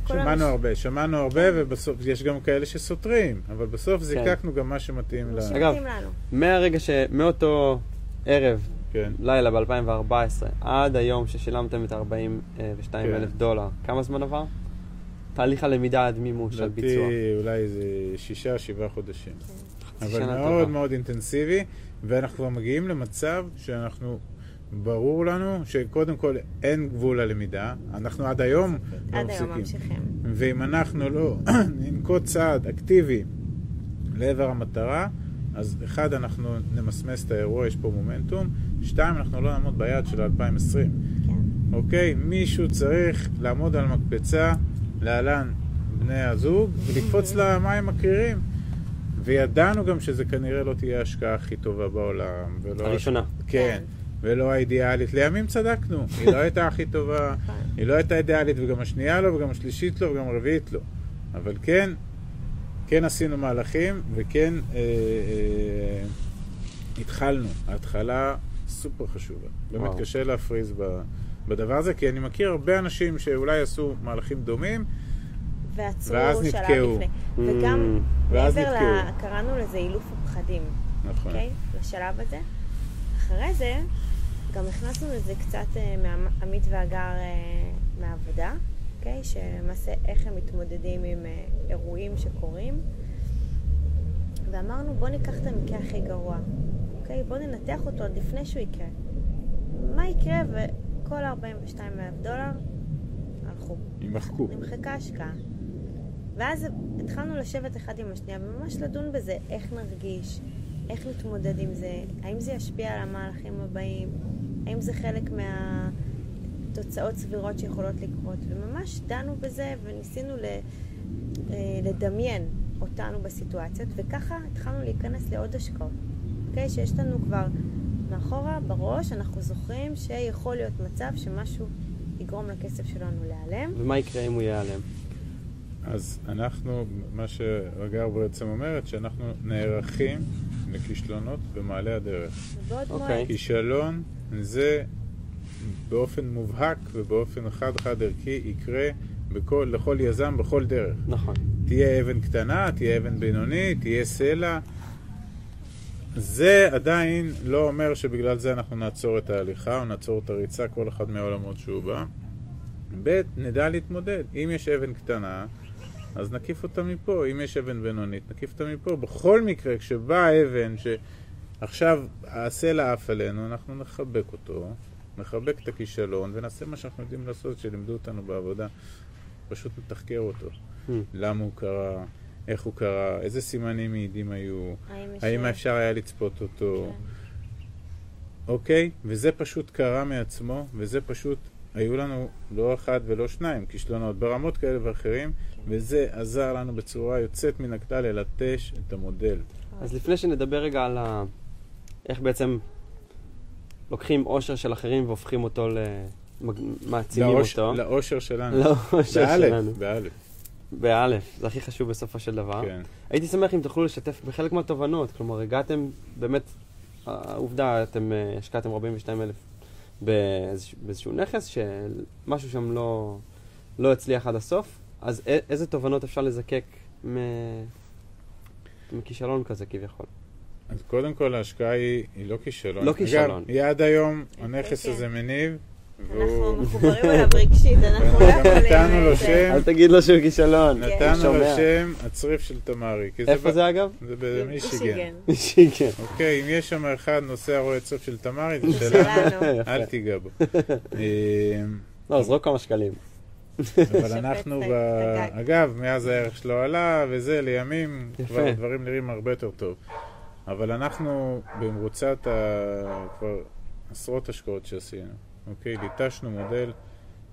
שמענו הרבה, שמענו הרבה, ובסוף, יש גם כאלה שסותרים, אבל בסוף זיקקנו גם מה שמתאים לנו. אגב. מהרגע ש... מאותו ערב, כן. לילה ב-2014, עד היום ששילמתם את 42 כן. אלף דולר, כמה זמן עבר? תהליך הלמידה עד מימוש, על ביצוע. לדעתי אולי איזה שישה, שבעה חודשים. אבל מאוד. מאוד אינטנסיבי, ואנחנו כבר מגיעים למצב שאנחנו, ברור לנו שקודם כל אין גבול ללמידה, אנחנו עד היום לא עד היום מפסיקים. ממשיכים. ואם אנחנו לא ננקוט צעד אקטיבי לעבר המטרה, אז אחד, אנחנו נמסמס את האירוע, יש פה מומנטום, שתיים, אנחנו לא נעמוד ביעד של 2020. כן. אוקיי? מישהו צריך לעמוד על מקפצה, להלן בני הזוג, ולקפוץ למים הקרירים. וידענו גם שזה כנראה לא תהיה ההשקעה הכי טובה בעולם. ולא הראשונה. כן, ולא האידיאלית. לימים צדקנו, היא לא הייתה הכי טובה, נכון. היא לא הייתה אידיאלית, וגם השנייה לא, וגם השלישית לא, וגם הרביעית לא. אבל כן, כן עשינו מהלכים, וכן אה, אה, התחלנו. ההתחלה סופר חשובה. באמת וואו. קשה להפריז ב, בדבר הזה, כי אני מכיר הרבה אנשים שאולי עשו מהלכים דומים, ועצרו ואז שלב נתקעו. לפני. Mm, וגם ואז מעבר ל... נתקעו. קראנו לזה אילוף הפחדים, נכון. אוקיי? לשלב הזה. אחרי זה, גם הכנסנו לזה קצת אה, מעמית והגר אה, מהעבודה, אוקיי? שלמעשה איך הם מתמודדים עם אה, אירועים שקורים. ואמרנו, בוא ניקח את המקרה הכי גרוע, אוקיי? בוא ננתח אותו עוד לפני שהוא יקרה. מה יקרה וכל ה-42 אלף דולר הלכו. יימחקו. נמחקה השקעה. ואז התחלנו לשבת אחד עם השנייה וממש לדון בזה, איך נרגיש, איך נתמודד עם זה, האם זה ישפיע על המהלכים הבאים, האם זה חלק מהתוצאות סבירות שיכולות לקרות, וממש דנו בזה וניסינו ל, אה, לדמיין אותנו בסיטואציות, וככה התחלנו להיכנס לעוד השקעות, אוקיי? שיש לנו כבר מאחורה, בראש, אנחנו זוכרים שיכול להיות מצב שמשהו יגרום לכסף שלנו להיעלם. ומה יקרה אם הוא ייעלם? אז אנחנו, מה שהגר בעצם אומרת, שאנחנו נערכים לכישלונות במעלה הדרך. ובעוד אוקיי. כישלון זה באופן מובהק ובאופן חד-חד ערכי יקרה בכל, לכל יזם בכל דרך. נכון. תהיה אבן קטנה, תהיה אבן בינונית, תהיה סלע. זה עדיין לא אומר שבגלל זה אנחנו נעצור את ההליכה או נעצור את הריצה, כל אחד מהעולמות שהוא בא. ב', נדע להתמודד. אם יש אבן קטנה, אז נקיף אותה מפה. אם יש אבן בינונית, נקיף אותה מפה. בכל מקרה, כשבאה אבן שעכשיו הסלע עף עלינו, אנחנו נחבק אותו, נחבק את הכישלון ונעשה מה שאנחנו יודעים לעשות, שלימדו אותנו בעבודה. פשוט נתחקר אותו. Hmm. למה הוא קרה, איך הוא קרה, איזה סימנים מעידים היו. האם אפשר היה לצפות אותו, כן. אוקיי? וזה פשוט קרה מעצמו, וזה פשוט היו לנו לא אחד ולא שניים כישלונות ברמות כאלה ואחרים, וזה עזר לנו בצורה יוצאת מן הכלל ללטש את המודל. אז לפני שנדבר רגע על ה... איך בעצם לוקחים עושר של אחרים והופכים אותו ל... מעצימים לאוש- אותו. לאושר שלנו. לאושר באלף, שלנו. באלף, באלף, זה הכי חשוב בסופו של דבר. כן. הייתי שמח אם תוכלו לשתף בחלק מהתובנות, כלומר, הגעתם באמת, העובדה, אתם אה, השקעתם 42 אלף באיזשהו, באיזשהו נכס, שמשהו שם לא, לא הצליח עד הסוף, אז איזה תובנות אפשר לזקק מ... מכישלון כזה כביכול? אז קודם כל ההשקעה היא, היא לא כישלון. לא כישלון. אגב, היא עד היום, כן, הנכס. הזה מניב, אנחנו. מחוברים אליו רגשית, אנחנו לא יכולים... נתנו לו שם. אל תגיד לו שהוא כישלון. כן. נתנו לו. שם הצריף של תמרי. איפה זה אגב? זה במישיגן. מישיגן. אוקיי, אם יש שם אחד נוסע רואה צוף של תמרי, זה שלנו. אל תיגע בו. אה, לא, זרוק כמה שקלים. אבל אנחנו, ב... אגב, מאז הערך שלו עלה, וזה, לימים. כבר הדברים נראים הרבה יותר טוב. אבל אנחנו במרוצת ה... כבר עשרות השקעות שעשינו, אוקיי? ליטשנו מודל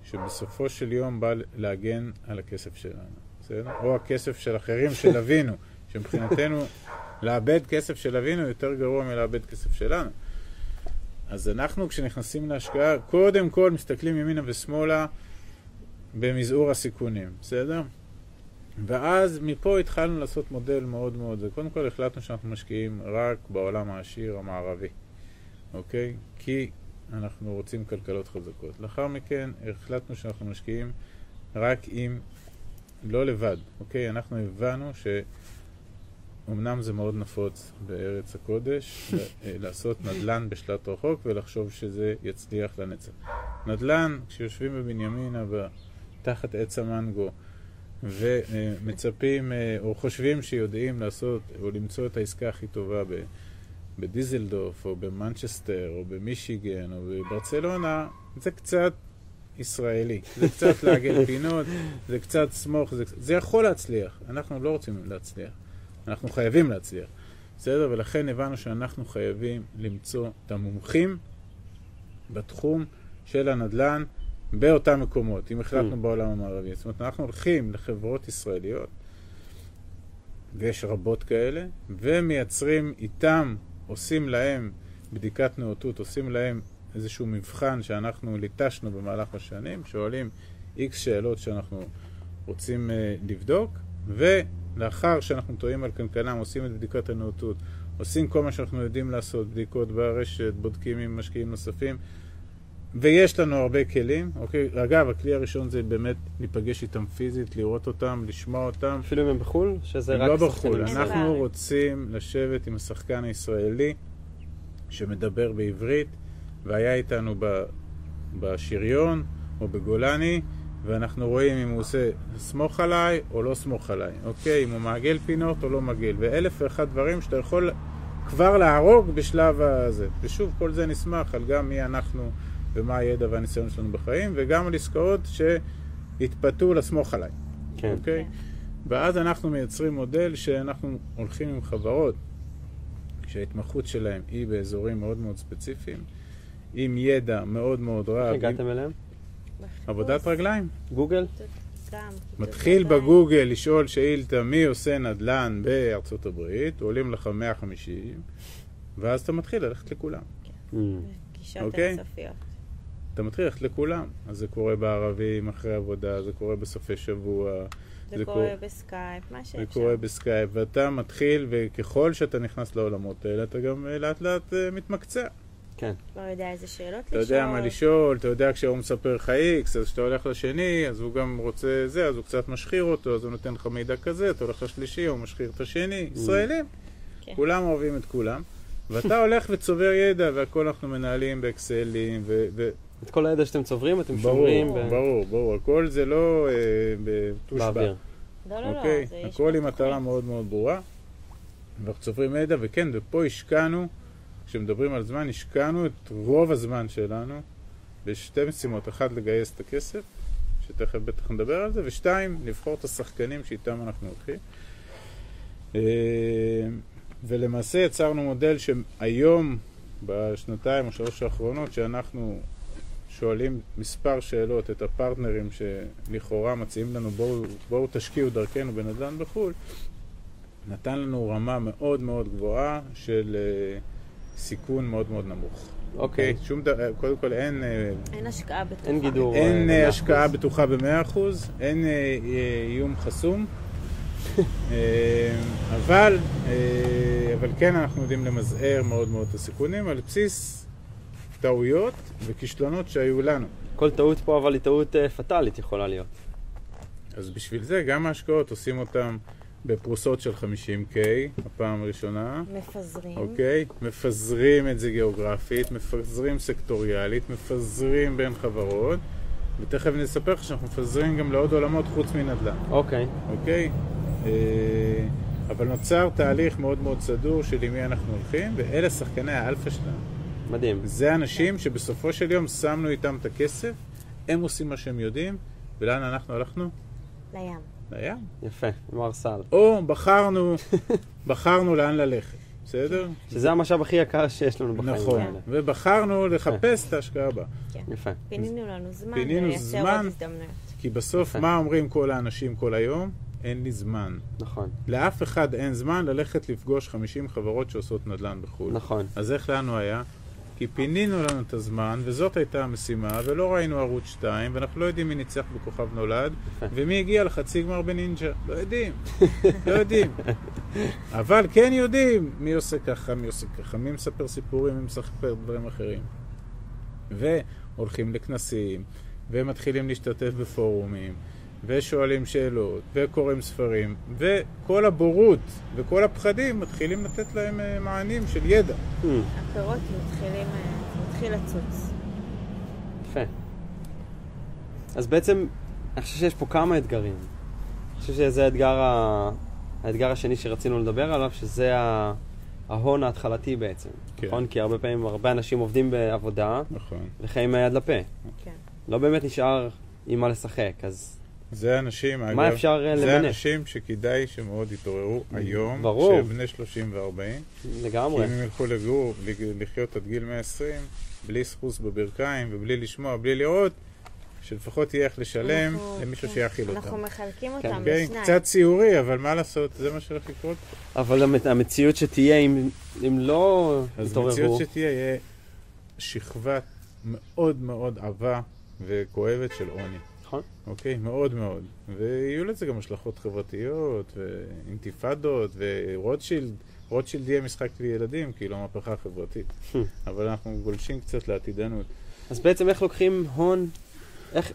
שבסופו של יום בא להגן על הכסף שלנו, בסדר? או הכסף של אחרים שלווינו, שמבחינתנו לאבד כסף של אבינו יותר גרוע מלאבד כסף שלנו. אז אנחנו כשנכנסים להשקעה, קודם כל מסתכלים ימינה ושמאלה במזעור הסיכונים, בסדר? ואז מפה התחלנו לעשות מודל מאוד מאוד, קודם כל החלטנו שאנחנו משקיעים רק בעולם העשיר המערבי, אוקיי? כי אנחנו רוצים כלכלות חזקות. לאחר מכן החלטנו שאנחנו משקיעים רק עם, לא לבד, אוקיי? אנחנו הבנו שאומנם זה מאוד נפוץ בארץ הקודש, ל- לעשות נדל"ן בשלט רחוק ולחשוב שזה יצליח לנצח. נדל"ן, כשיושבים בבנימינה תחת עץ המנגו ומצפים אה, או חושבים שיודעים לעשות או למצוא את העסקה הכי טובה ב- בדיזלדורף או במנצ'סטר או במישיגן או בברצלונה, זה קצת ישראלי. זה קצת לעגל פינות, זה קצת סמוך, זה, זה יכול להצליח. אנחנו לא רוצים להצליח, אנחנו חייבים להצליח. בסדר? ולכן הבנו שאנחנו חייבים למצוא את המומחים בתחום של הנדל"ן באותם מקומות, אם החלטנו Mm. בעולם המערבי. זאת אומרת, אנחנו הולכים לחברות ישראליות, ויש רבות כאלה, ומייצרים איתם, עושים להם בדיקת נאותות, עושים להם איזשהו מבחן שאנחנו ליטשנו במהלך השנים, שואלים איקס שאלות שאנחנו רוצים uh, לבדוק, ולאחר שאנחנו טועים על קנקנם, עושים את בדיקת הנאותות, עושים כל מה שאנחנו יודעים לעשות, בדיקות ברשת, בודקים עם משקיעים נוספים, ויש לנו הרבה כלים, אוקיי? אגב, הכלי הראשון זה באמת להיפגש איתם פיזית, לראות אותם, לשמוע אותם. אפילו אם הם בחו"ל, שזה רק לא בחו"ל. אנחנו בארץ. רוצים לשבת עם השחקן הישראלי שמדבר בעברית והיה איתנו ב, בשריון או בגולני ואנחנו רואים אם הוא עושה סמוך עליי או לא סמוך עליי, אוקיי? אם הוא מעגל פינות או לא מעגל ואלף ואחד דברים שאתה יכול כבר להרוג בשלב הזה. ושוב, כל זה נסמך על גם מי אנחנו ומה הידע והניסיון שלנו בחיים וגם על עסקאות שהתפתו לסמוך עליי. כן. אוקיי? ואז אנחנו מייצרים מודל שאנחנו הולכים עם חברות שההתמחות שלהם היא באזורים מאוד מאוד ספציפיים, עם ידע מאוד מאוד רב, איך הגעתם אליהם? עבודת רגליים. גוגל? מתחיל. בגוגל לשאול שאילתה מי עושה נדל"ן בארצות הברית, עולים לך 150, ואז אתה מתחיל ללכת לכולם. Mm. פגישות אוקיי. אינסופיות. אתה מתחיל ללכת לכולם. אז זה קורה בערבים אחרי עבודה, זה קורה בסופי שבוע, זה זה קורה קורה- בסקייפ, מה זה שאפשר. קורה בסקייפ, ואתה מתחיל, וככל שאתה נכנס לעולמות האלה, אתה גם אה, לאט לאט אה, מתמקצע. כן. כבר יודע איזה שאלות אתה יודע מה לשאול, אתה יודע כשהוא מספר לך איקס, אז כשאתה הולך לשני, אז הוא גם רוצה זה, אז הוא קצת משחיר אותו, אז הוא נותן לך מידע כזה, אתה הולך לשלישי, הוא משחיר את השני. ישראלים, כן. כולם אוהבים את כולם. ואתה הולך וצובר ידע, והכל אנחנו מנהלים באקסלים, ו... ו- את כל הידע שאתם צוברים, אתם ברור, שומרים ברור, ברור, הכל זה לא אה, בטוש באוויר. לא, לא, לא. אוקיי? הכל עם. מטרה מאוד מאוד ברורה. ואנחנו צוברים ידע, וכן, ופה השקענו, כשמדברים על זמן, השקענו את רוב הזמן שלנו בשתי משימות. אחד, לגייס את הכסף, שתכף בטח נדבר על זה, ושתיים, לבחור את השחקנים שאיתם אנחנו הולכים. אה, ולמעשה יצרנו מודל שהיום, בשנתיים או שלוש האחרונות, שאנחנו שואלים מספר שאלות את הפרטנרים שלכאורה מציעים לנו בואו, בואו תשקיעו דרכנו בנדל"ן בחו"ל, נתן לנו רמה מאוד מאוד גבוהה של אה, סיכון מאוד מאוד נמוך. אוקיי. שום דבר, קודם כל אין, אה, אין השקעה בטוחה. אין גידור. אין במאה השקעה. בטוחה ב-100%, אין אה, איום חסום, אבל, אבל כן אנחנו יודעים למזער מאוד מאוד את הסיכונים על בסיס טעויות וכישלונות שהיו לנו. כל טעות פה אבל היא טעות אה, פטאלית יכולה להיות. אז בשביל זה גם ההשקעות עושים אותן בפרוסות של 50K, הפעם הראשונה. מפזרים. אוקיי? מפזרים את זה גיאוגרפית, מפזרים סקטוריאלית, מפזרים בין חברות, ותכף נספר לך שאנחנו מפזרים גם לעוד עולמות חוץ מנדל"ן, אוקיי. אוקיי? אה, אבל נוצר תהליך מאוד מאוד סדור של עם מי אנחנו הולכים, ואלה שחקני האלפא שלנו. מדהים. זה אנשים שבסופו של יום שמנו איתם את הכסף, הם עושים מה שהם יודעים, ולאן אנחנו הלכנו? לים. לים. יפה, מר סל. או בחרנו, בחרנו לאן ללכת, בסדר? שזה המשאב הכי יקר שיש לנו בחיים נכון, האלה. ובחרנו לחפש את ההשקעה הבאה. כן. יפה. פינינו לנו זמן פינינו לייצר זמן. כי בסוף, יפה. מה אומרים כל האנשים כל היום? אין לי זמן. נכון, לאף אחד אין זמן ללכת לפגוש 50 חברות שעושות נדל"ן בחו"ל. נכון. אז איך לנו היה? כי פינינו לנו את הזמן, וזאת הייתה המשימה, ולא ראינו ערוץ 2, ואנחנו לא יודעים מי ניצח בכוכב נולד. ומי הגיע לחצי גמר בנינג'ה. לא יודעים. לא יודעים. אבל כן יודעים מי עושה ככה, מי עושה ככה, מי מספר סיפורים, מי מספר דברים אחרים. והולכים לכנסים, ומתחילים להשתתף בפורומים, ושואלים שאלות, וקוראים ספרים, וכל הבורות וכל הפחדים מתחילים לתת להם אה, מענים של ידע. Hmm, הפירות מתחילים, אה, מתחיל לצוץ. יפה. אז בעצם, אני חושב שיש פה כמה אתגרים. אני חושב שזה האתגר, ה... האתגר השני שרצינו לדבר עליו, שזה ה... ההון ההתחלתי בעצם. כן. נכון? כי הרבה פעמים, הרבה אנשים עובדים בעבודה נכון. וחיים מהיד לפה. כן. לא באמת נשאר עם מה לשחק, אז זה אנשים, אגב, מה אפשר אה, זה למנף? אנשים שכדאי שמאוד יתעוררו היום, ברור. שהם בני 30 ו-40, כי לגמרי. אם הם ילכו לגור, לג- לחיות עד גיל 120, בלי סחוס בברכיים ובלי לשמוע, בלי לראות, שלפחות יהיה איך לשלם אנחנו- למישהו כן. שיאכיל אנחנו אותם. מחלקים כן. אותם אוקיי? לשניים. קצת ציורי, אבל מה לעשות, זה מה שהולך לקרות. אבל המת- המציאות שתהיה, אם, אם לא אז יתעוררו, מציאות שתהיה, יהיה שכבה מאוד מאוד עבה וכואבת של עוני. נכון? אוקיי? מאוד מאוד. ויהיו לזה גם השלכות חברתיות, ואינתיפאדות, ורוטשילד. רוטשילד יהיה משחק לילדים, כי היא לא מהפכה חברתית. אבל אנחנו גולשים קצת לעתידנו. אז בעצם איך לוקחים הון, איך,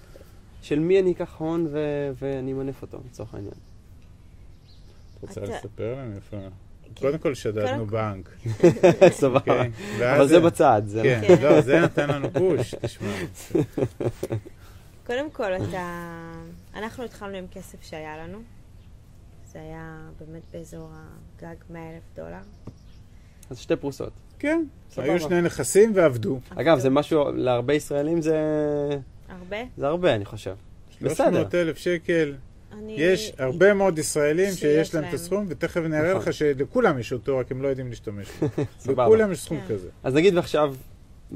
של מי אני אקח הון ו, ואני אמנף אותו, לצורך העניין. את רוצה אתה- לספר להם איפה? כן. קודם כל שדדנו בנק. סבבה. אוקיי? אבל זה בצד, זה כן, כן. לא, זה נתן לנו פוש, תשמע. קודם כל, אתה... אנחנו התחלנו עם כסף שהיה לנו. זה היה באמת באזור הגג 100 אלף דולר. אז שתי פרוסות. כן, סבבה. היו שני נכסים ועבדו. אגב, זה משהו, להרבה ישראלים זה, הרבה? זה הרבה, אני חושב. 300 אלף שקל. אני... יש הרבה מאוד ישראלים שיש שיש להם את. הסכום, ותכף נראה נכון. לך שלכולם יש אותו, רק הם לא יודעים להשתמש בו. לכולם יש סכום כן. כזה. אז נגיד ועכשיו,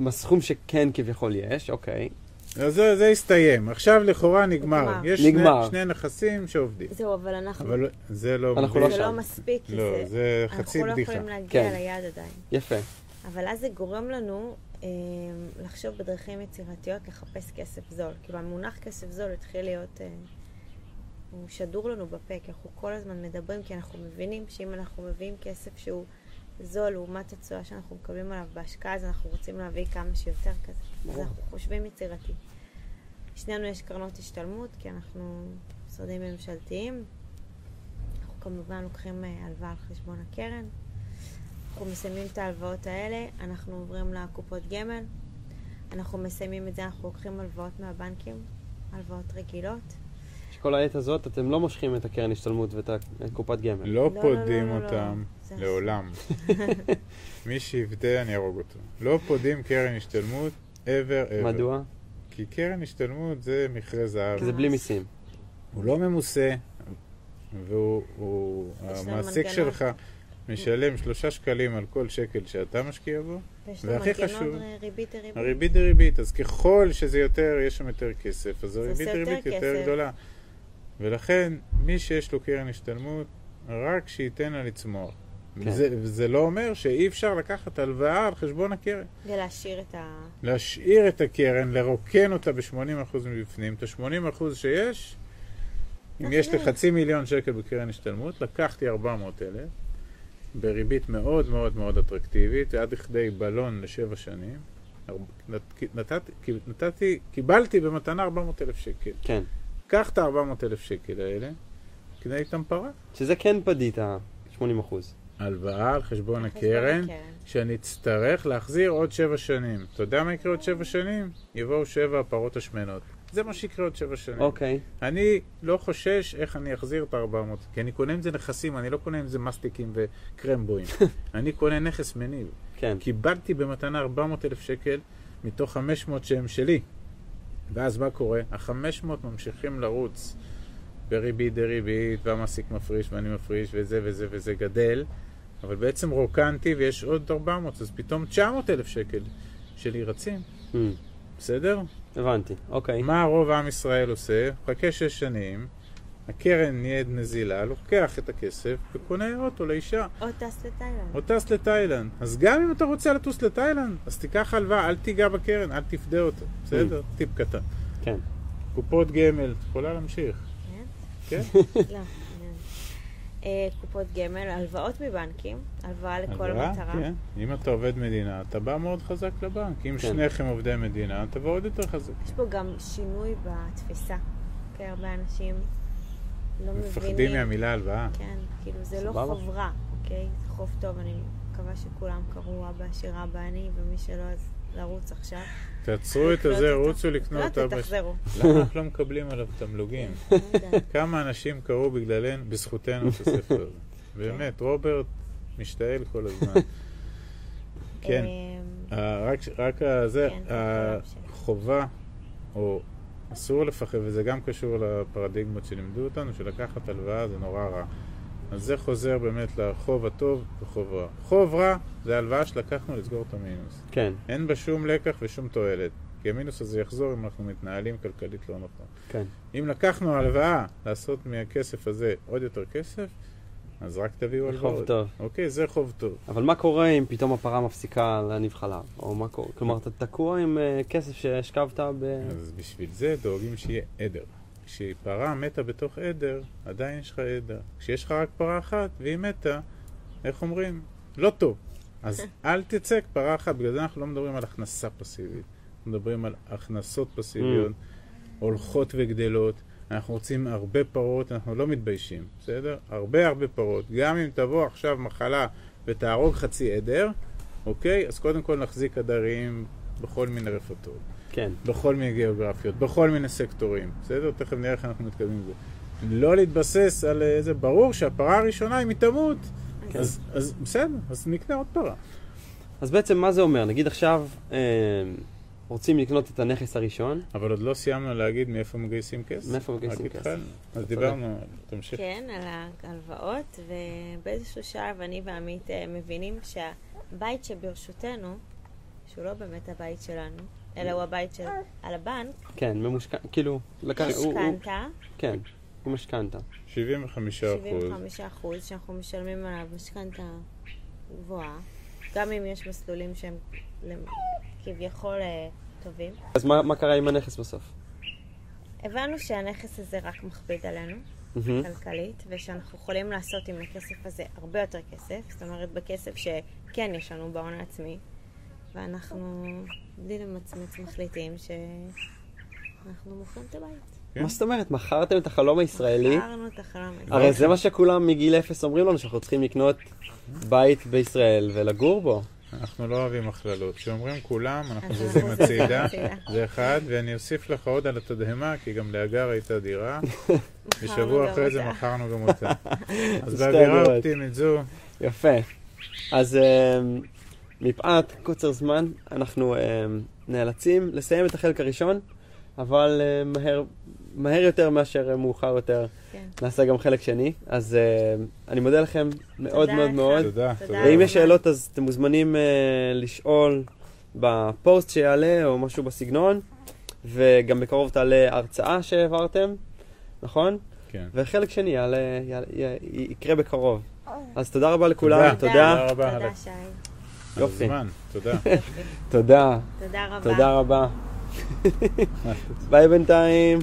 הסכום שכן כביכול יש, אוקיי. אז זה, זה הסתיים. עכשיו לכאורה נגמר. נגמר. יש נגמר. שני, שני נכסים שעובדים. זהו, אבל אנחנו... אבל זה לא אנחנו מביא- זה לא לא. מספיק, כי לא, זה... זה חצי אנחנו לא בדיחה. יכולים להגיע כן. ליעד עדיין. יפה. אבל אז זה גורם לנו אה, לחשוב בדרכים יצירתיות לחפש כסף זול. כאילו המונח כסף זול התחיל להיות, אה, הוא שדור לנו בפה, כי אנחנו כל הזמן מדברים, כי אנחנו מבינים שאם אנחנו מביאים כסף שהוא זול לעומת התשואה שאנחנו מקבלים עליו בהשקעה, אז אנחנו רוצים להביא כמה שיותר כזה. אז. אנחנו חושבים יצירתי. שנינו יש קרנות השתלמות, כי אנחנו משרדים ממשלתיים. אנחנו כמובן לוקחים אה, הלוואה על חשבון הקרן. אנחנו מסיימים את ההלוואות האלה, אנחנו עוברים לקופות גמל. אנחנו מסיימים את זה, אנחנו לוקחים הלוואות מהבנקים, הלוואות רגילות. שכל העת הזאת אתם לא מושכים את הקרן השתלמות ואת הקופת גמל. לא לא, פודים לא, לא, לא. אותם לעולם. מי שיפדה, אני אהרוג אותו. לא פודים קרן השתלמות, ever ever. מדוע? כי קרן השתלמות זה מכרה זהב. כי זה בלי מיסים. הוא לא ממוסה, והוא יש המעסיק מנגנון. שלך, משלם שלושה שקלים על כל שקל שאתה משקיע בו, ויש לו והכי מנגנון חשוב, ר- ריבית דריבית. הריבית דריבית. אז ככל שזה יותר, יש שם יותר כסף, אז הריבית דריבית יותר. גדולה. ולכן, מי שיש לו קרן השתלמות, רק שייתן לה לצמוח. כן. וזה, וזה לא אומר שאי אפשר לקחת הלוואה על חשבון הקרן. ולהשאיר את ה... להשאיר את הקרן, לרוקן אותה ב-80% מבפנים, את ה-80% שיש, אם יש לי. חצי מיליון שקל בקרן השתלמות, לקחתי 400 אלף, בריבית מאוד מאוד מאוד אטרקטיבית, עד לכדי בלון לשבע שנים. נתתי, נתתי, קיבלתי במתנה 400 אלף שקל. כן. קח את ה-400 אלף שקל האלה, קנה איתם פרה. שזה כן פדית, ה-80 אחוז. הלוואה על חשבון הקרן. שאני אצטרך להחזיר עוד שבע שנים. אתה יודע מה יקרה עוד שבע שנים? יבואו שבע הפרות השמנות. זה מה שיקרה עוד שבע שנים. אוקיי. אני לא חושש איך אני אחזיר את ה-400, כי אני קונה עם זה נכסים, אני לא קונה עם זה מסטיקים וקרמבויים. אני קונה נכס מניב. כן. קיבלתי במתנה 400 אלף שקל מתוך 500 שהם שלי. ואז מה קורה? ה-500 ממשיכים לרוץ בריבית דריבית, והמעסיק מפריש ואני מפריש וזה וזה וזה גדל, אבל בעצם רוקנתי ויש עוד 400, אז פתאום 900 אלף שקל שלי רצים, Hmm, בסדר? הבנתי, אוקיי. מה רוב עם ישראל עושה? חכה שש שנים, הקרן נהיית נזילה, לוקח את הכסף וקונה אוטו לאישה. או טס לתאילנד. או טס לתאילנד. אז גם אם אתה רוצה לטוס לתאילנד, אז תיקח הלוואה, אל תיגע בקרן, אל תפדה אותו. בסדר? טיפ קטן. כן. קופות גמל, את יכולה להמשיך. כן? כן? אה, קופות גמל, הלוואות מבנקים, הלוואה לכל הלוואה? מטרה. כן. אם אתה עובד מדינה, אתה בא מאוד חזק לבנק. אם כן. שניכם עובדי מדינה, תבוא עוד יותר חזק. יש פה גם שינוי בתפיסה. כי הרבה אנשים לא מבינים. מפחדים מהמילה הלוואה. כן, כאילו זה לא סבבה. חוב רע, אוקיי? זה חוב טוב, אני מקווה שכולם קראו אבא עשיר אבא עני, ומי שלא אז לרוץ עכשיו. תעצרו את לקנות הזה. רוצו לקנות לא, אבא. תחזרו. למה אנחנו לא מקבלים עליו תמלוגים? לא. כמה אנשים קראו בגללנו, בזכותנו את הספר הזה. באמת, רוברט משתעל כל הזמן. כן. אמ, אה, רק, כן, זה להמשיך. החובה, או אסור לפחד, וזה גם קשור לפרדיגמות שלימדו אותנו, שלקחת הלוואה זה נורא רע. אז זה חוזר באמת לחוב הטוב וחוב רע. חוב רע זה הלוואה שלקחנו לסגור את המינוס. כן, אין בה שום לקח ושום תועלת. כי המינוס הזה יחזור אם אנחנו מתנהלים כלכלית לא נכון. כן. אם לקחנו הלוואה לעשות מהכסף הזה עוד יותר כסף, אז רק תביאו חוב הלוואות. טוב. אוקיי, זה חוב טוב. אבל מה קורה אם פתאום הפרה מפסיקה להניב חלב? או מה קורה? כלומר, אתה תקוע עם אה, כסף שהשכבת ב... אז בשביל זה דואגים שיהיה עדר. כשפרה מתה בתוך עדר, עדיין יש לך עדר. כשיש לך רק פרה אחת והיא מתה, איך אומרים? לא טוב. אז אל תצא פרה אחת, בגלל זה אנחנו לא מדברים על הכנסה פסיבית. אנחנו מדברים על הכנסות פסיביות, הולכות וגדלות. אנחנו רוצים הרבה פרות, אנחנו לא מתביישים, בסדר? הרבה הרבה פרות. גם אם תבוא עכשיו מחלה ותהרוג חצי עדר, אוקיי? אז קודם כל נחזיק עדרים בכל מיני רפתות. כן. בכל מיני גיאוגרפיות, בכל מיני סקטורים, בסדר? תכף נראה איך אנחנו מתקדמים עם זה. לא להתבסס על איזה, ברור שהפרה הראשונה, היא תמות, כן. אז, אז בסדר, אז נקנה עוד פרה. אז בעצם מה זה אומר? נגיד עכשיו אה, רוצים לקנות את הנכס הראשון, אבל עוד לא סיימנו להגיד מאיפה מגייסים כסף. מאיפה מגייסים כסף. אז דיברנו, תמשיך. כן, על ההלוואות, ובאיזשהו שלב אני ועמית אה, מבינים שהבית שברשותנו, שהוא לא באמת הבית שלנו, אלא הוא הבית של על הבנק, כן, ממושכ... כאילו. הוא- הוא- משכנתה, כן, עם משכנתה. 75 אחוז. 75 אחוז, שאנחנו משלמים עליו משכנתה גבוהה, גם אם יש מסלולים שהם כביכול אה, טובים. אז מה, מה קרה עם הנכס בסוף? הבנו שהנכס הזה רק מכביד עלינו. כלכלית, ושאנחנו יכולים לעשות עם הכסף הזה הרבה יותר כסף, זאת אומרת בכסף שכן יש לנו בהון העצמי, ואנחנו בלי למצמץ מחליטים שאנחנו מוכרים את הבית. כן. מה זאת אומרת? מכרתם את החלום הישראלי? מכרנו את החלום הזה. הרי זה מה שכולם מגיל אפס אומרים לנו, שאנחנו צריכים לקנות בית בישראל ולגור בו. אנחנו לא אוהבים הכללות. כשאומרים כולם, אנחנו זזים זזים הצידה. זה אחד, ואני אוסיף לך עוד על התדהמה, כי גם להגר הייתה דירה, ושבוע אחרי זה. מכרנו גם אותה. אז באווירה. אופטימית זו, יפה. אז אה, מפאת קוצר זמן, אנחנו אה, נאלצים לסיים את החלק הראשון, אבל אה, מהר מהר יותר מאשר מאוחר יותר, כן. נעשה גם חלק שני. אז אה, אני מודה לכם מאוד תודה מאוד לך. מאוד. תודה, תודה. תודה. ואם. יש שאלות אז אתם מוזמנים אה, לשאול בפוסט שיעלה או משהו בסגנון, וגם בקרוב תעלה הרצאה שהעברתם, נכון? כן. וחלק שני יעלה, יעלה, י- יקרה בקרוב. אז תודה רבה לכולם, תודה. תודה, רבה, תודה. שי. על יופי. הזמן, תודה. תודה, תודה רבה. תודה רבה. ביי בינתיים.